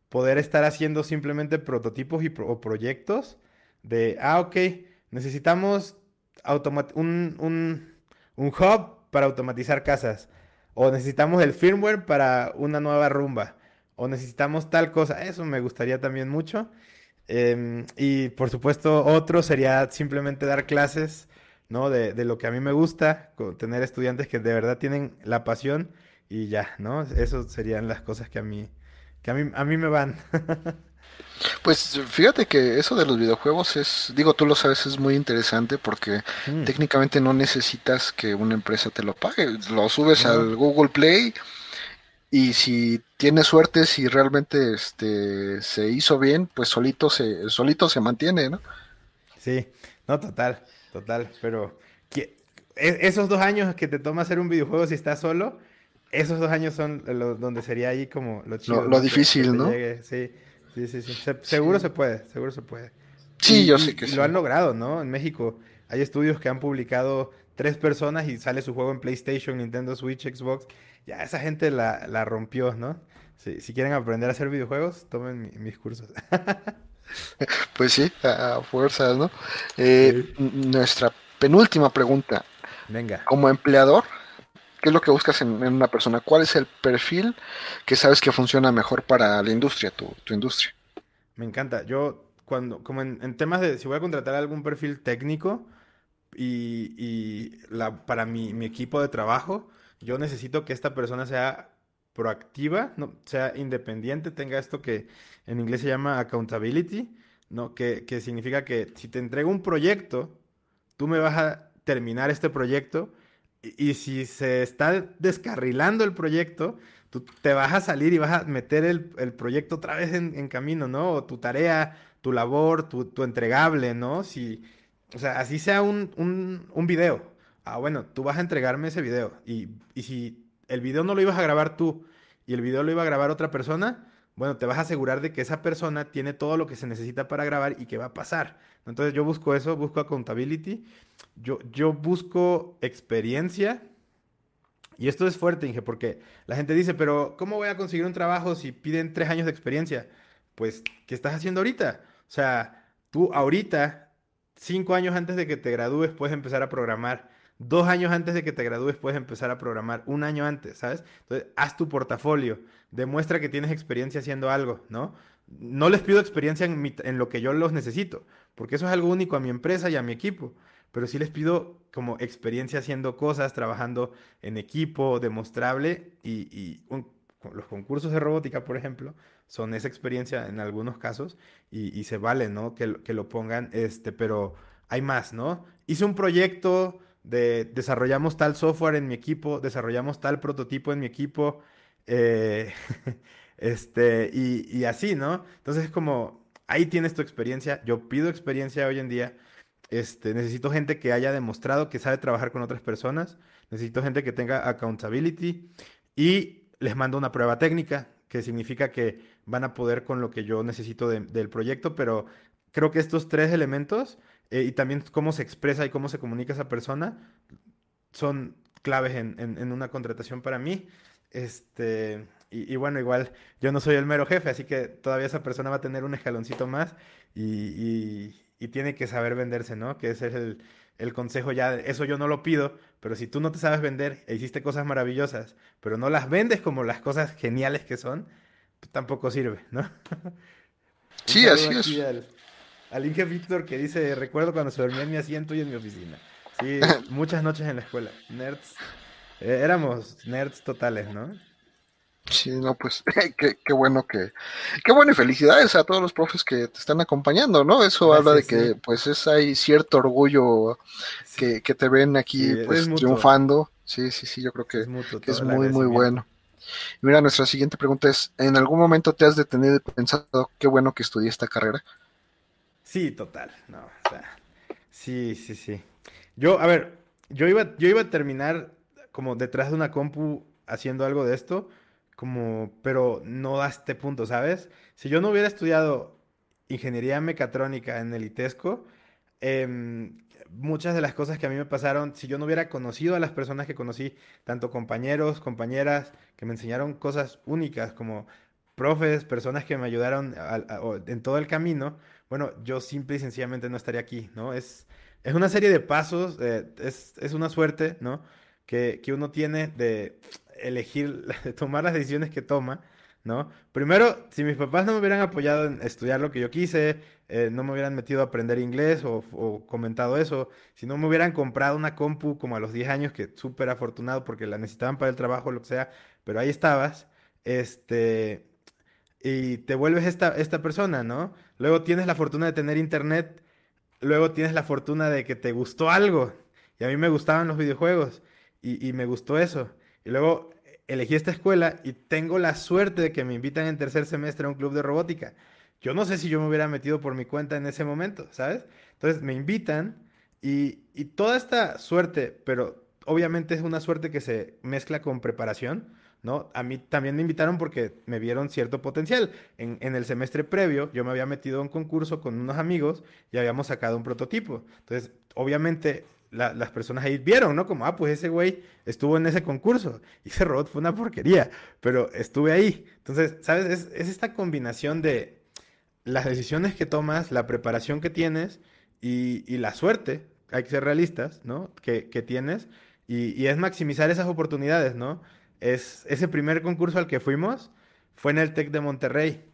poder estar haciendo simplemente prototipos y o proyectos de, ah, ok, necesitamos un, un, un hub para automatizar casas, o necesitamos el firmware para una nueva rumba, o necesitamos tal cosa. Eso me gustaría también mucho. Em, y por supuesto, otro sería simplemente dar clases ¿no? De, de, lo que a mí me gusta, tener estudiantes que de verdad tienen la pasión y ya, ¿no? Eso serían las cosas que a mí, que a mí, a mí me van. Pues fíjate que eso de los videojuegos es, digo, tú lo sabes, es muy interesante porque mm. técnicamente no necesitas que una empresa te lo pague. Lo subes al Google Play y si tienes suerte, si realmente este se hizo bien, pues solito se, solito se mantiene, ¿no? Sí, No, total, total. Pero e, esos dos años que te toma hacer un videojuego si estás solo, esos dos años son los donde sería ahí como lo chido. Lo, difícil, ¿no? Sí, sí, sí. sí. seguro se puede, seguro se puede. Sí, yo sé que sí. Lo han logrado, ¿no? En México hay estudios que han publicado tres personas y sale su juego en PlayStation, Nintendo Switch, Xbox. Ya esa gente la, la rompió, ¿no? si quieren aprender a hacer videojuegos, tomen mis cursos. pues sí, a, fuerzas, ¿no? Eh, nuestra penúltima pregunta. Venga. Como empleador, ¿qué es lo que buscas en, una persona? ¿Cuál es el perfil que sabes que funciona mejor para la industria, tu, industria? Me encanta. Yo, cuando, como en, temas de si voy a contratar algún perfil técnico y, la, para mi, mi equipo de trabajo, yo necesito que esta persona sea proactiva, no, sea independiente, tenga esto que en inglés se llama accountability, ¿no? Que, significa que si te entrego un proyecto, tú me vas a terminar este proyecto y, si se está descarrilando el proyecto, tú te vas a salir y vas a meter el, proyecto otra vez en, camino, ¿no? O tu tarea, tu labor, tu, entregable, ¿no? Si, o sea, así sea un, un, un, video. Ah, bueno, tú vas a entregarme ese video. Y, y si el video no lo ibas a grabar tú y el video lo iba a grabar otra persona, bueno, te vas a asegurar de que esa persona tiene todo lo que se necesita para grabar y que va a pasar. Entonces yo busco eso, busco accountability, yo, yo busco experiencia. Y esto es fuerte, Inge, porque la gente dice, pero ¿cómo voy a conseguir un trabajo si piden tres años de experiencia? Pues, ¿qué estás haciendo ahorita? O sea, tú ahorita, cinco años antes de que te gradúes, puedes empezar a programar Dos años antes de que te gradúes puedes empezar a programar, un año antes, ¿sabes? Entonces, haz tu portafolio, demuestra que tienes experiencia haciendo algo, ¿no? No les pido experiencia en, lo que yo los necesito, porque eso es algo único a mi empresa y a mi equipo, pero sí les pido como experiencia haciendo cosas, trabajando en equipo, demostrable, y, los concursos de robótica, por ejemplo, son esa experiencia en algunos casos, y, se vale, ¿no? Que, que lo pongan, este, pero hay más, ¿no? Hice un proyecto de desarrollamos tal software en mi equipo, desarrollamos tal prototipo en mi equipo, eh, este, y, así, ¿no? Entonces es como, ahí tienes tu experiencia, yo pido experiencia hoy en día, este, necesito gente que haya demostrado que sabe trabajar con otras personas, necesito gente que tenga accountability y les mando una prueba técnica, que significa que van a poder con lo que yo necesito del proyecto, pero creo que estos tres elementos eh, y también cómo se expresa y cómo se comunica esa persona son claves en, una contratación para mí. Este, y, bueno, igual yo no soy el mero jefe, así que todavía esa persona va a tener un escaloncito más y, tiene que saber venderse, ¿no? Que ese es el, el, consejo ya. Eso yo no lo pido, pero si tú no te sabes vender e hiciste cosas maravillosas, pero no las vendes como las cosas geniales que son, pues tampoco sirve, ¿no? sí, así es al Inge Víctor que dice, recuerdo cuando se dormía en mi asiento y en mi oficina. Sí, muchas noches en la escuela. Nerds. Eh, éramos nerds totales, ¿no? Sí, no, pues qué, bueno que, qué bueno y felicidades a todos los profes que te están acompañando, ¿no? Eso habla de que pues es hay cierto orgullo que, te ven aquí pues triunfando. Sí, sí, sí, yo creo que es, muy, muy bueno. mira, nuestra siguiente pregunta es, ¿en algún momento te has detenido y pensado qué bueno que estudié esta carrera? Sí, total. No, o sea, sí, sí, sí. Yo, a ver, yo iba, yo iba a terminar como detrás de una compu haciendo algo de esto, como, pero no a este punto, ¿sabes? Si yo no hubiera estudiado ingeniería mecatrónica en el ITESCO, em, muchas de las cosas que a mí me pasaron, si yo no hubiera conocido a las personas que conocí, tanto compañeros, compañeras, que me enseñaron cosas únicas, como profes, personas que me ayudaron en todo el camino, bueno, yo simple y sencillamente no estaría aquí, ¿no? Es, es una serie de pasos, eh, es, una suerte, ¿no? Que, uno tiene de elegir, de tomar las decisiones que toma, ¿no? Primero, si mis papás no me hubieran apoyado en estudiar lo que yo quise, eh, no me hubieran metido a aprender inglés o, comentado eso, si no me hubieran comprado una compu como a los 10 años, que súper afortunado porque la necesitaban para el trabajo, lo que sea, pero ahí estabas, este, y te vuelves esta, esta persona, ¿no? Luego tienes la fortuna de tener internet, luego tienes la fortuna de que te gustó algo, y a mí me gustaban los videojuegos, y, me gustó eso. Y luego elegí esta escuela y tengo la suerte de que me invitan en tercer semestre a un club de robótica. yo no sé si yo me hubiera metido por mi cuenta en ese momento, ¿sabes? Entonces me invitan y, y toda esta suerte, pero obviamente es una suerte que se mezcla con preparación, ¿no? A mí también me invitaron porque me vieron cierto potencial. En, en, el semestre previo yo me había metido a un concurso con unos amigos y habíamos sacado un prototipo. Entonces, obviamente las personas ahí vieron, ¿no? Como, ah, pues ese güey estuvo en ese concurso y ese robot fue una porquería, pero estuve ahí. Entonces, ¿sabes? Es, es esta combinación de las decisiones que tomas, la preparación que tienes y, y la suerte, hay que ser realistas, ¿no? Que, que tienes y, y, es maximizar esas oportunidades, ¿no? Es, ese primer concurso al que fuimos fue en el TEC de Monterrey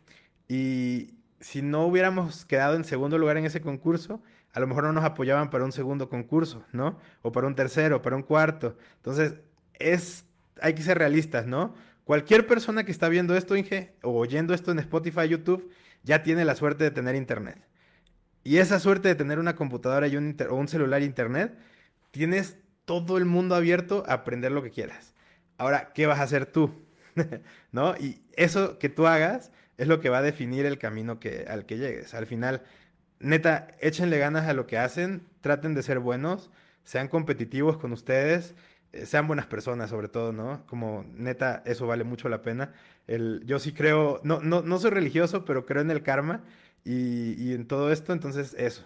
y si no hubiéramos quedado en segundo lugar en ese concurso, a lo mejor no nos apoyaban para un segundo concurso, ¿no? O para un tercero, para un cuarto. Entonces, es, hay que ser realistas, ¿no? Cualquier persona que está viendo esto, Inge, o oyendo esto en Spotify, YouTube, ya tiene la suerte de tener internet. Y esa suerte de tener una computadora y o un celular internet, tienes todo el mundo abierto a aprender lo que quieras. Ahora, ¿qué vas a hacer tú? ¿No? Y eso que tú hagas es lo que va a definir el camino que, al que llegues. Al final, neta, échenle ganas a lo que hacen, traten de ser buenos, sean competitivos con ustedes, eh, sean buenas personas sobre todo, ¿no? Como neta, eso vale mucho la pena. El, yo sí creo, no, no, no soy religioso, pero creo en el karma y, y en todo esto, entonces eso.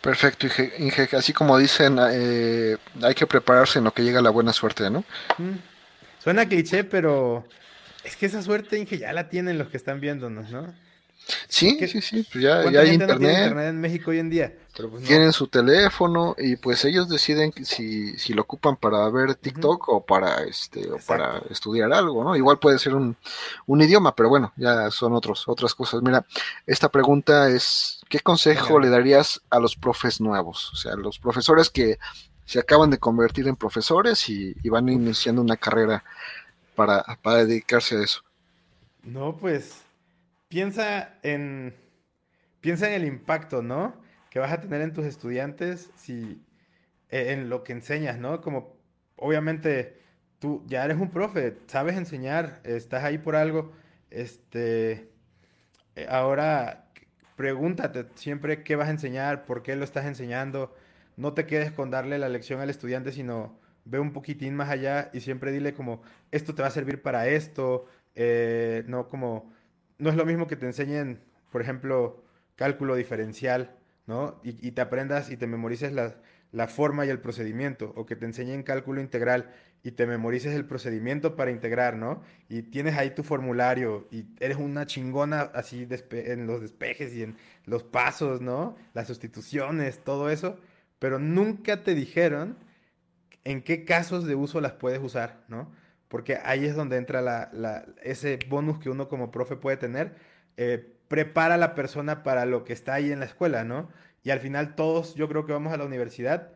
Perfecto, Inge, así como dicen, eh, hay que prepararse en lo que llega la buena suerte, ¿no? Mm. Suena cliché, pero es que esa suerte, Inge, ya la tienen los que están viéndonos, ¿no? Sí, sí, sí, pues ya, ya hay internet. en México hoy en día. Pues Tienen su teléfono y pues ellos deciden si, si lo ocupan para ver TikTok o para este o para estudiar algo, ¿no? Igual puede ser un, un, idioma, pero bueno, ya son otros, otras cosas. Mira, esta pregunta es, ¿qué consejo le darías a los profes nuevos? O sea, los profesores que se acaban de convertir en profesores y, y van iniciando una carrera para, para dedicarse a eso. No, pues piensa en, piensa en el impacto, ¿no? Que vas a tener en tus estudiantes si, e, en lo que enseñas, ¿no? Como obviamente tú ya eres un profe, sabes enseñar, estás ahí por algo, este, eh, ahora pregúntate siempre qué vas a enseñar, por qué lo estás enseñando, no te quedes con darle la lección al estudiante, sino ve un poquitín más allá y siempre dile como, esto te va a servir para esto, eh, no como no es lo mismo que te enseñen, por ejemplo, cálculo diferencial, ¿no? Y, te aprendas y te memorices la, la, forma y el procedimiento, o que te enseñen cálculo integral y te memorices el procedimiento para integrar, ¿no? Y tienes ahí tu formulario y eres una chingona así en los despejes y en los pasos, ¿no? Las sustituciones, todo eso, pero nunca te dijeron en qué casos de uso las puedes usar, ¿no? porque ahí es donde entra la, ese bonus que uno como profe puede tener. Eh, prepara a la persona para lo que está ahí en la escuela, ¿no? Y al final todos yo creo que vamos a la universidad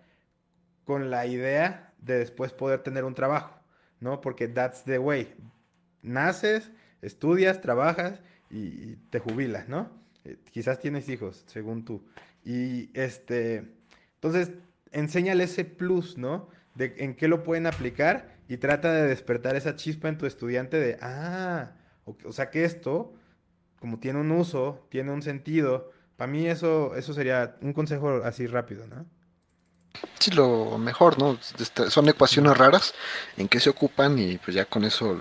con la idea de después poder tener un trabajo, ¿no? Porque that's the way. Naces, estudias, trabajas y, te jubilas, ¿no? Eh, quizás tienes hijos, según tú. Y este, entonces, enséñale ese plus, ¿no? De en qué lo pueden aplicar y trata de despertar esa chispa en tu estudiante de, ah, o, sea que esto, como tiene un uso, tiene un sentido, para mí eso, eso sería un consejo así rápido, ¿no? Sí, lo mejor, ¿no? Este, son ecuaciones raras en que se ocupan y pues ya con eso,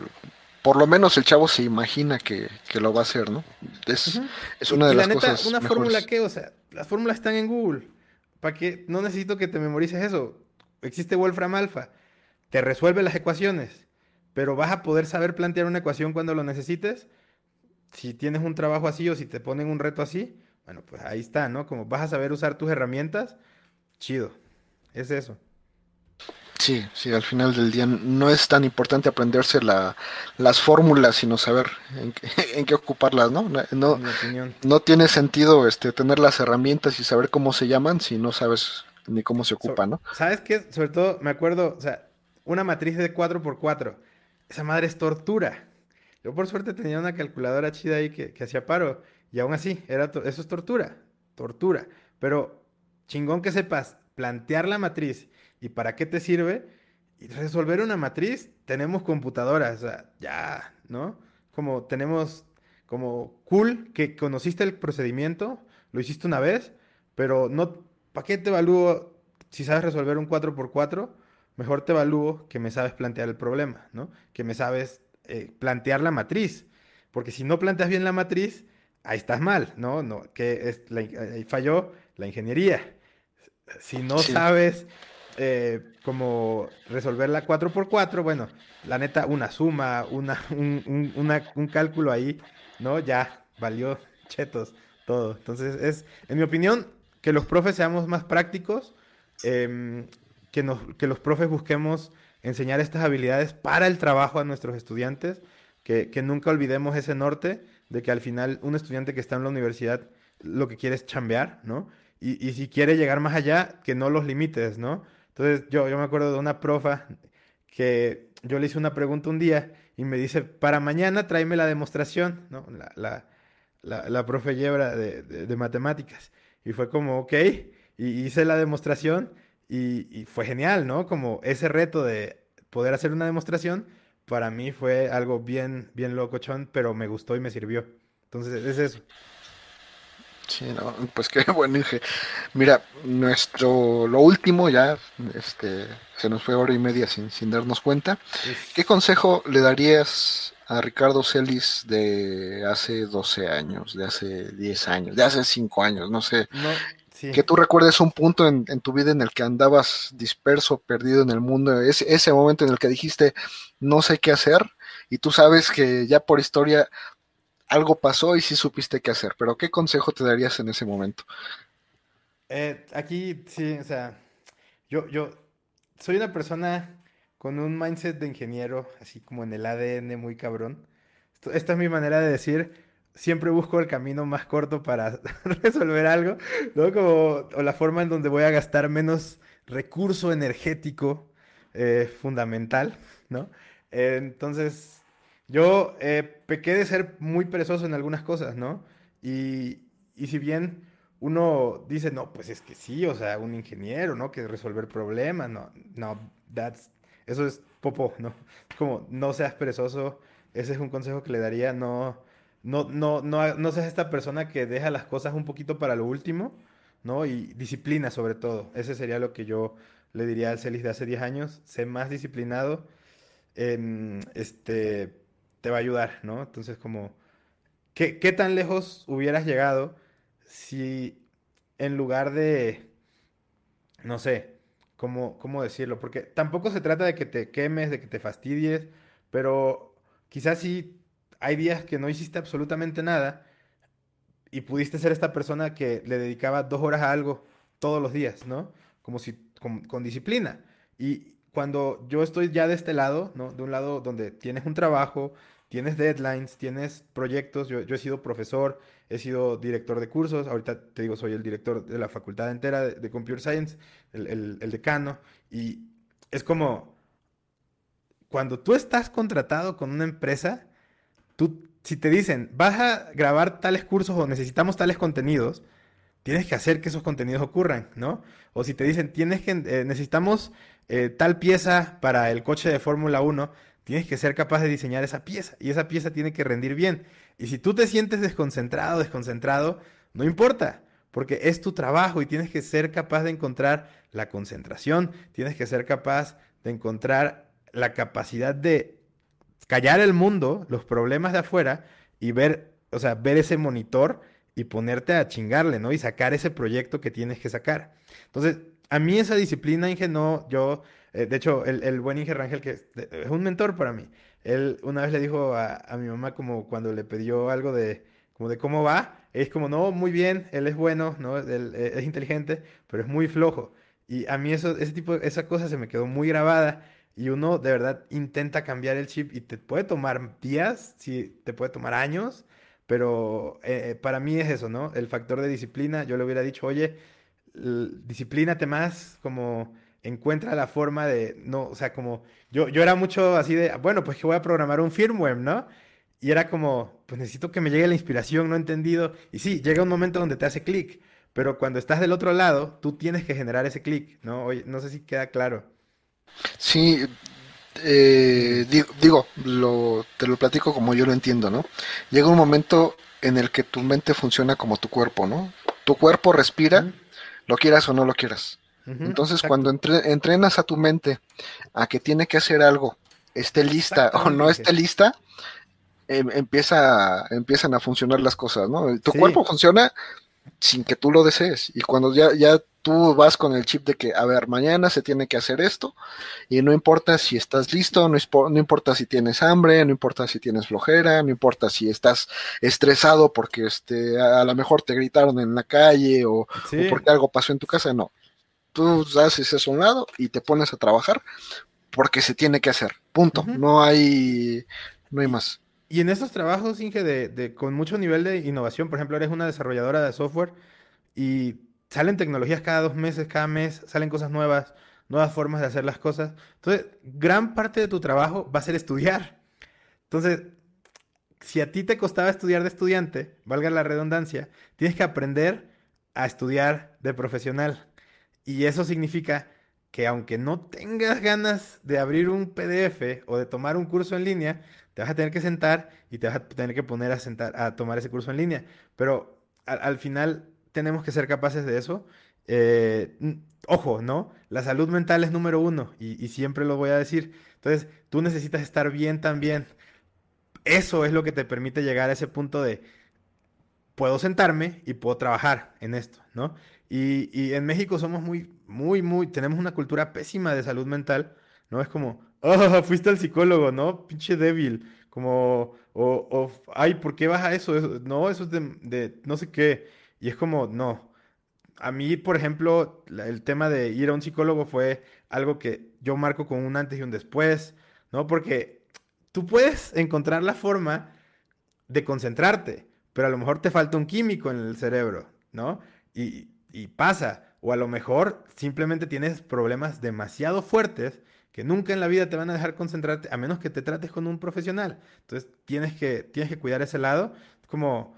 por lo menos el chavo se imagina que, lo va a hacer, ¿no? Es, es una de las cosas. Una fórmula que, o sea, las fórmulas están en Google. ¿Para? No necesito que te memorices eso. Existe Wolfram Alpha te resuelve las ecuaciones, pero vas a poder saber plantear una ecuación cuando lo necesites. Si tienes un trabajo así o si te ponen un reto así, bueno, pues ahí está, ¿no? Como vas a saber usar tus herramientas, chido. Es eso. Sí, sí, al final del día no es tan importante aprenderse la, las fórmulas, sino saber en, qué ocuparlas, ¿no? No, no tiene sentido este, tener las herramientas y saber cómo se llaman si no sabes ni cómo se ocupan, ¿no? ¿Sabes qué? Sobre todo, me acuerdo, o sea, una matriz de 4x4. Esa madre es tortura. Yo por suerte tenía una calculadora chida ahí que, hacía paro. Y aún así, era eso es tortura. Tortura. Pero chingón que sepas plantear la matriz y para qué te sirve. Y resolver una matriz, tenemos computadoras. Ya, ¿no? Como tenemos como cool que conociste el procedimiento, lo hiciste una vez, pero no, ¿para qué te evalúo si sabes resolver un 4x4? Mejor te evalúo que me sabes plantear el problema, ¿no? Que me sabes eh, plantear la matriz. Porque si no planteas bien la matriz, ahí estás mal, ¿no? no que es ahí falló la ingeniería. Si no sabes eh, cómo resolver la 4x4, bueno, la neta, una suma, una, un, un cálculo ahí, ¿no? Ya valió chetos todo. Entonces, es, en mi opinión, que los profes seamos más prácticos, em, que, nos, que los profes busquemos enseñar estas habilidades para el trabajo a nuestros estudiantes, que, que, nunca olvidemos ese norte de que al final un estudiante que está en la universidad lo que quiere es chambear, ¿no? Y, y si quiere llegar más allá, que no los limites, ¿no? Entonces yo, yo me acuerdo de una profa que yo le hice una pregunta un día y me dice, para mañana tráeme la demostración, ¿no? La, la, la, la profe Yebra de, de, matemáticas. Y fue como, ok, y hice la demostración y, y, fue genial, ¿no? Como ese reto de poder hacer una demostración, para mí fue algo bien, bien locochón, pero me gustó y me sirvió. Entonces, es eso. Sí, no, pues qué bueno, Inge. Mira, nuestro, lo último ya, este, se nos fue hora y media sin, sin darnos cuenta. ¿Qué consejo le darías a Ricardo Celis de hace 12 años, de hace 10 años, de hace 5 años, no sé? Que tú recuerdes un punto en, en, tu vida en el que andabas disperso, perdido en el mundo, ese, ese momento en el que dijiste, no sé qué hacer, y tú sabes que ya por historia algo pasó y sí supiste qué hacer, pero ¿qué consejo te darías en ese momento? Eh, aquí sí, o sea, yo, yo soy una persona con un mindset de ingeniero, así como en el ADN muy cabrón. Esta es mi manera de decir, siempre busco el camino más corto para resolver algo, ¿no? O la forma en donde voy a gastar menos recurso energético eh, fundamental, ¿no? entonces, yo eh, pequé de ser muy perezoso en algunas cosas, ¿no? Y, y, si bien uno dice, no, pues es que sí, o sea, un ingeniero, ¿no? Que resolver problemas, no, no, that's, eso es popo, ¿no? Como, no seas perezoso, ese es un consejo que le daría, no, no, no, no, no seas esta persona que deja las cosas un poquito para lo último, ¿no? Y disciplina sobre todo, ese sería lo que yo le diría al Celis de hace 10 años, sé más disciplinado, en, este te va a ayudar, ¿no? Entonces, como, ¿qué, qué tan lejos hubieras llegado si en lugar de, no sé, ¿cómo, cómo decirlo? Porque tampoco se trata de que te quemes, de que te fastidies, pero quizás sí hay días que no hiciste absolutamente nada y pudiste ser esta persona que le dedicaba dos horas a algo todos los días, ¿no? Como si, con, con disciplina. Y, cuando yo estoy ya de este lado, ¿no? De un lado donde tienes un trabajo, tienes deadlines, tienes proyectos. Yo, he sido profesor, he sido director de cursos. Ahorita te digo, soy el director de la facultad entera de, Computer Science, el, el, decano. Y es como, cuando tú estás contratado con una empresa, tú, si te dicen, vas a grabar tales cursos o necesitamos tales contenidos, tienes que hacer que esos contenidos ocurran, ¿no? O si te dicen, tienes que, eh, necesitamos eh, tal pieza para el coche de Fórmula 1, tienes que ser capaz de diseñar esa pieza y esa pieza tiene que rendir bien. Y si tú te sientes desconcentrado, desconcentrado, no importa, porque es tu trabajo y tienes que ser capaz de encontrar la concentración, tienes que ser capaz de encontrar la capacidad de callar el mundo, los problemas de afuera y ver, o sea, ver ese monitor y ponerte a chingarle, ¿no? Y sacar ese proyecto que tienes que sacar. Entonces, a mí esa disciplina, Inge, no, yo, eh, de hecho, el, buen Inge Rangel, que es un mentor para mí, él una vez le dijo a, mi mamá como cuando le pidió algo de, como de cómo va, es como, no, muy bien, él es bueno, ¿no? Él, eh, es inteligente, pero es muy flojo. Y a mí eso, ese tipo, esa cosa se me quedó muy grabada y uno de verdad intenta cambiar el chip y te puede tomar días, sí, te puede tomar años, pero eh, para mí es eso, ¿no? El factor de disciplina, yo le hubiera dicho, oye, disciplínate más, como encuentra la forma de, no, o sea, como yo, yo era mucho así de, bueno, pues que voy a programar un firmware, ¿no? Y era como, pues necesito que me llegue la inspiración, no he entendido. Y sí, llega un momento donde te hace clic, pero cuando estás del otro lado, tú tienes que generar ese clic, ¿no? Oye, no sé si queda claro. Sí, eh, digo, lo, te lo platico como yo lo entiendo, ¿no? Llega un momento en el que tu mente funciona como tu cuerpo, ¿no? Tu cuerpo respira, lo quieras o no lo quieras. Entonces, cuando entrenas a tu mente a que tiene que hacer algo, esté lista o no esté lista, em, empieza, empiezan a funcionar las cosas, ¿no? Tu cuerpo funciona sin que tú lo desees. Y cuando ya, ya tú vas con el chip de que, a ver, mañana se tiene que hacer esto, y no importa si estás listo, no, no, importa si tienes hambre, no importa si tienes flojera, no importa si estás estresado porque este, a, lo mejor te gritaron en la calle o, porque algo pasó en tu casa, no. Tú haces eso a un lado y te pones a trabajar porque se tiene que hacer. Punto. No hay, no hay más. Y en estos trabajos, Inge, de, de, con mucho nivel de innovación, por ejemplo, eres una desarrolladora de software y salen tecnologías cada dos meses, cada mes, salen cosas nuevas, nuevas formas de hacer las cosas. Entonces, gran parte de tu trabajo va a ser estudiar. Entonces, si a ti te costaba estudiar de estudiante, valga la redundancia, tienes que aprender a estudiar de profesional. Y eso significa que aunque no tengas ganas de abrir un PDF o de tomar un curso en línea, te vas a tener que sentar y te vas a tener que poner a, sentar, a tomar ese curso en línea. Pero al, final tenemos que ser capaces de eso. Eh, ojo, ¿no? La salud mental es número uno y, siempre lo voy a decir. Entonces, tú necesitas estar bien también. Eso es lo que te permite llegar a ese punto de puedo sentarme y puedo trabajar en esto, ¿no? Y, y en México somos muy, muy, muy, tenemos una cultura pésima de salud mental, ¿no? Es como, oh, fuiste al psicólogo, ¿no? Pinche débil. Como, o, ay, ¿por qué vas a eso? no, eso es de, no sé qué. Y es como, no. A mí, por ejemplo, el tema de ir a un psicólogo fue algo que yo marco con un antes y un después, ¿no? Porque tú puedes encontrar la forma de concentrarte, pero a lo mejor te falta un químico en el cerebro, ¿no? Y, y pasa. O a lo mejor simplemente tienes problemas demasiado fuertes que nunca en la vida te van a dejar concentrarte a menos que te trates con un profesional. Entonces tienes que, tienes que cuidar ese lado. Como,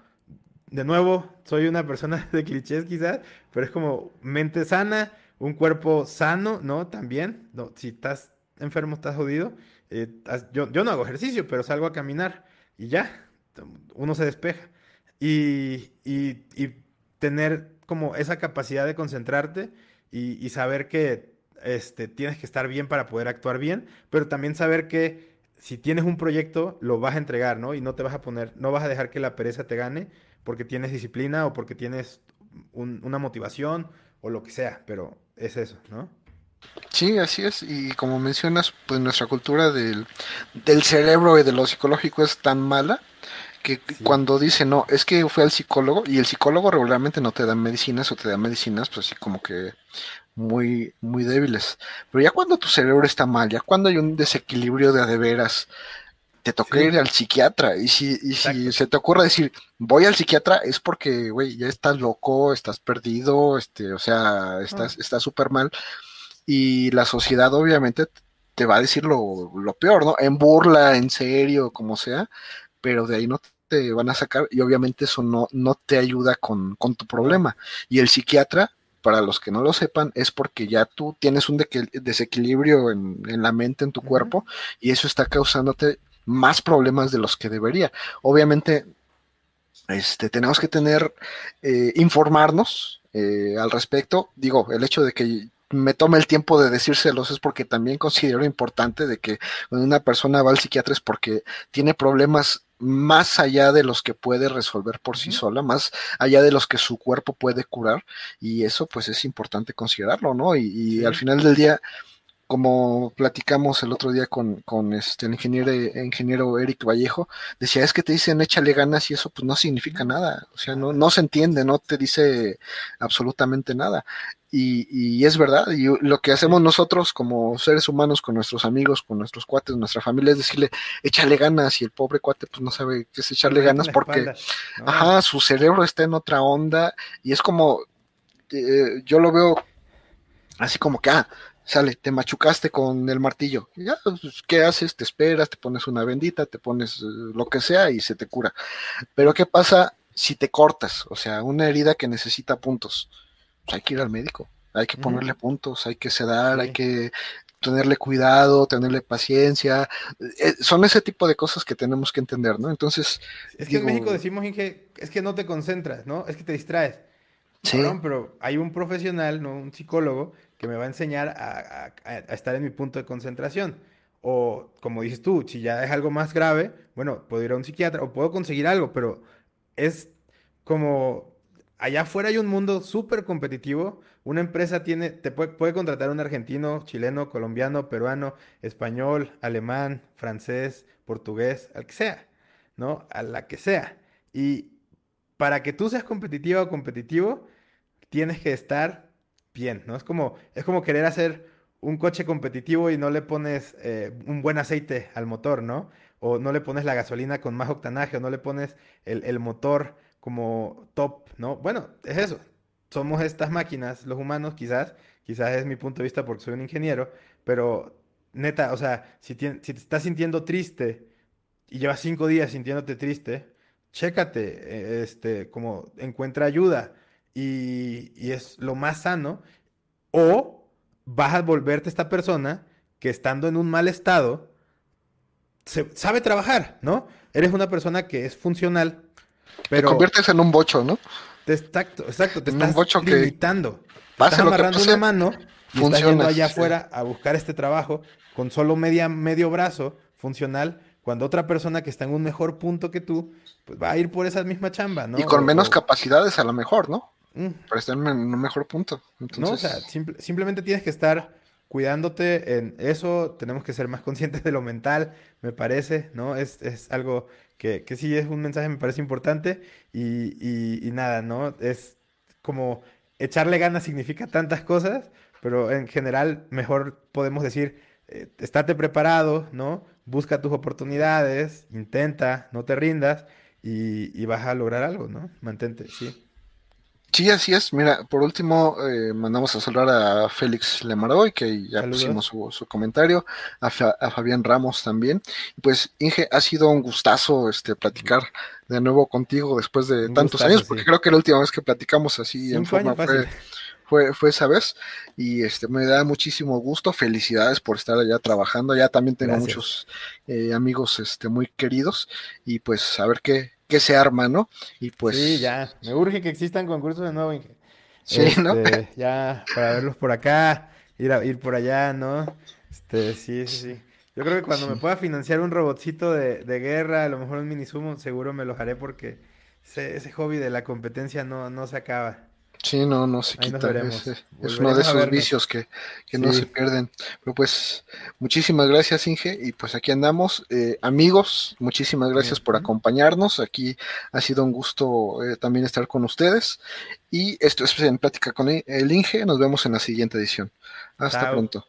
de nuevo, soy una persona de clichés quizás, pero es como mente sana, un cuerpo sano, ¿no? También, no, si estás enfermo, estás jodido. Eh, yo, yo no hago ejercicio, pero salgo a caminar y ya, uno se despeja. Y, y, y tener como esa capacidad de concentrarte y, y saber que este, tienes que estar bien para poder actuar bien, pero también saber que si tienes un proyecto, lo vas a entregar, ¿no? Y no te vas a poner, no vas a dejar que la pereza te gane porque tienes disciplina o porque tienes una motivación o lo que sea, pero es eso, ¿no? Sí, así es. Y como mencionas, pues nuestra cultura del, del cerebro y de lo psicológico es tan mala que cuando dice, no, es que fue al psicólogo y el psicólogo regularmente no te da medicinas o te da medicinas, pues así como que muy, muy débiles. Pero ya cuando tu cerebro está mal, ya cuando hay un desequilibrio de adeveras, te toca ir al psiquiatra. Y si, y si se te ocurre decir, voy al psiquiatra, es porque, güey, ya estás loco, estás perdido, este, o sea, estás ah. súper mal. Y la sociedad obviamente te va a decir lo, lo peor, ¿no? En burla, en serio, como sea, pero de ahí no te van a sacar y obviamente eso no, no te ayuda con, con tu problema. Y el psiquiatra para los que no lo sepan, es porque ya tú tienes un desequilibrio en, la mente, en tu cuerpo, y eso está causándote más problemas de los que debería. Obviamente, este, tenemos que tener, eh, informarnos eh, al respecto. Digo, el hecho de que me tome el tiempo de decírselos es porque también considero importante de que cuando una persona va al psiquiatra es porque tiene problemas más allá de los que puede resolver por sí sola, más allá de los que su cuerpo puede curar, y eso pues es importante considerarlo, ¿no? Y, al final del día, como platicamos el otro día con, con este, el ingeniero, ingeniero Eric Vallejo, decía, es que te dicen échale ganas y eso pues no significa nada, o sea, no, no se entiende, no te dice absolutamente nada. Y, es verdad, y lo que hacemos nosotros como seres humanos con nuestros amigos, con nuestros cuates, nuestra familia, es decirle, échale ganas, y el pobre cuate pues no sabe qué es echarle ganas porque, ajá, su cerebro está en otra onda, y es como, eh, yo lo veo así como que, ah, sale, te machucaste con el martillo, ya, pues, ¿qué haces? Te esperas, te pones una bendita, te pones eh, lo que sea y se te cura. Pero ¿qué pasa si te cortas? O sea, una herida que necesita puntos pues hay que ir al médico, hay que ponerle puntos, hay que sedar, hay que tenerle cuidado, tenerle paciencia, eh, son ese tipo de cosas que tenemos que entender, ¿no? Entonces... Es que en México decimos, Inge, es que no te concentras, ¿no? Es que te distraes. Sí. pero hay un profesional, ¿no? Un psicólogo que me va a enseñar a, estar en mi punto de concentración. O, como dices tú, si ya es algo más grave, bueno, puedo ir a un psiquiatra o puedo conseguir algo, pero es como allá afuera hay un mundo súper competitivo. Una empresa tiene, te puede, puede, contratar un argentino, chileno, colombiano, peruano, español, alemán, francés, portugués, al que sea, ¿no? A la que sea. Y para que tú seas competitiva o competitivo, tienes que estar bien, ¿no? Es como, es como querer hacer un coche competitivo y no le pones eh, un buen aceite al motor, ¿no? O no le pones la gasolina con más octanaje, o no le pones el, el motor como top, ¿no? Bueno, es eso. Somos estas máquinas, los humanos, quizás, quizás es mi punto de vista porque soy un ingeniero, pero neta, o sea, si, si te estás sintiendo triste y llevas cinco días sintiéndote triste, chécate, eh, este, como encuentra ayuda y, y es lo más sano, o vas a volverte esta persona que estando en un mal estado, se, sabe trabajar, ¿no? Eres una persona que es funcional, pero... Te conviertes en un bocho, ¿no? exacto, exacto, te estás bocho limitando. Que estás amarrando una mano y estás yendo allá afuera a buscar este trabajo con solo media, medio brazo funcional, cuando otra persona que está en un mejor punto que tú, pues va a ir por esa misma chamba, ¿no? Y con menos capacidades a lo mejor, ¿no? Mm. Pero está en un mejor punto. No, o sea, simplemente tienes que estar cuidándote en eso, tenemos que ser más conscientes de lo mental, me parece, ¿no? Es, es algo que, que, sí es un mensaje, me parece importante y, y, nada, ¿no? Es como echarle ganas significa tantas cosas, pero en general mejor podemos decir, eh, estate preparado, ¿no? Busca tus oportunidades, intenta, no te rindas y, y vas a lograr algo, ¿no? Mantente, sí. Sí, así es. Mira, por último, eh, mandamos a saludar a Félix Lemaroy, que ya pusimos su, comentario, a, Fabián Ramos también. Pues, Inge, ha sido un gustazo este platicar de nuevo contigo después de tantos años, porque creo que la última vez que platicamos así en forma fue, fue, esa vez. Y este me da muchísimo gusto. Felicidades por estar allá trabajando. Ya también tengo muchos eh, amigos este, muy queridos. Y pues a ver qué, que se arma, ¿no? Y pues... Sí, ya, me urge que existan concursos de nuevo, Inge. Sí, ¿no? Este, ya, para verlos por acá, ir, a, ir por allá, ¿no? Este, sí, sí, sí. Yo creo que cuando me pueda financiar un robotcito de, de, guerra, a lo mejor un mini sumo, seguro me lo haré porque ese, ese hobby de la competencia no, no se acaba. Sí, no, no se quita. Es, uno de esos vicios que, no se pierden. Pero pues, muchísimas gracias, Inge. Y pues aquí andamos. Eh, amigos, muchísimas gracias por acompañarnos. Aquí ha sido un gusto eh, también estar con ustedes. Y esto es en Plática con el Inge. Nos vemos en la siguiente edición. Hasta pronto.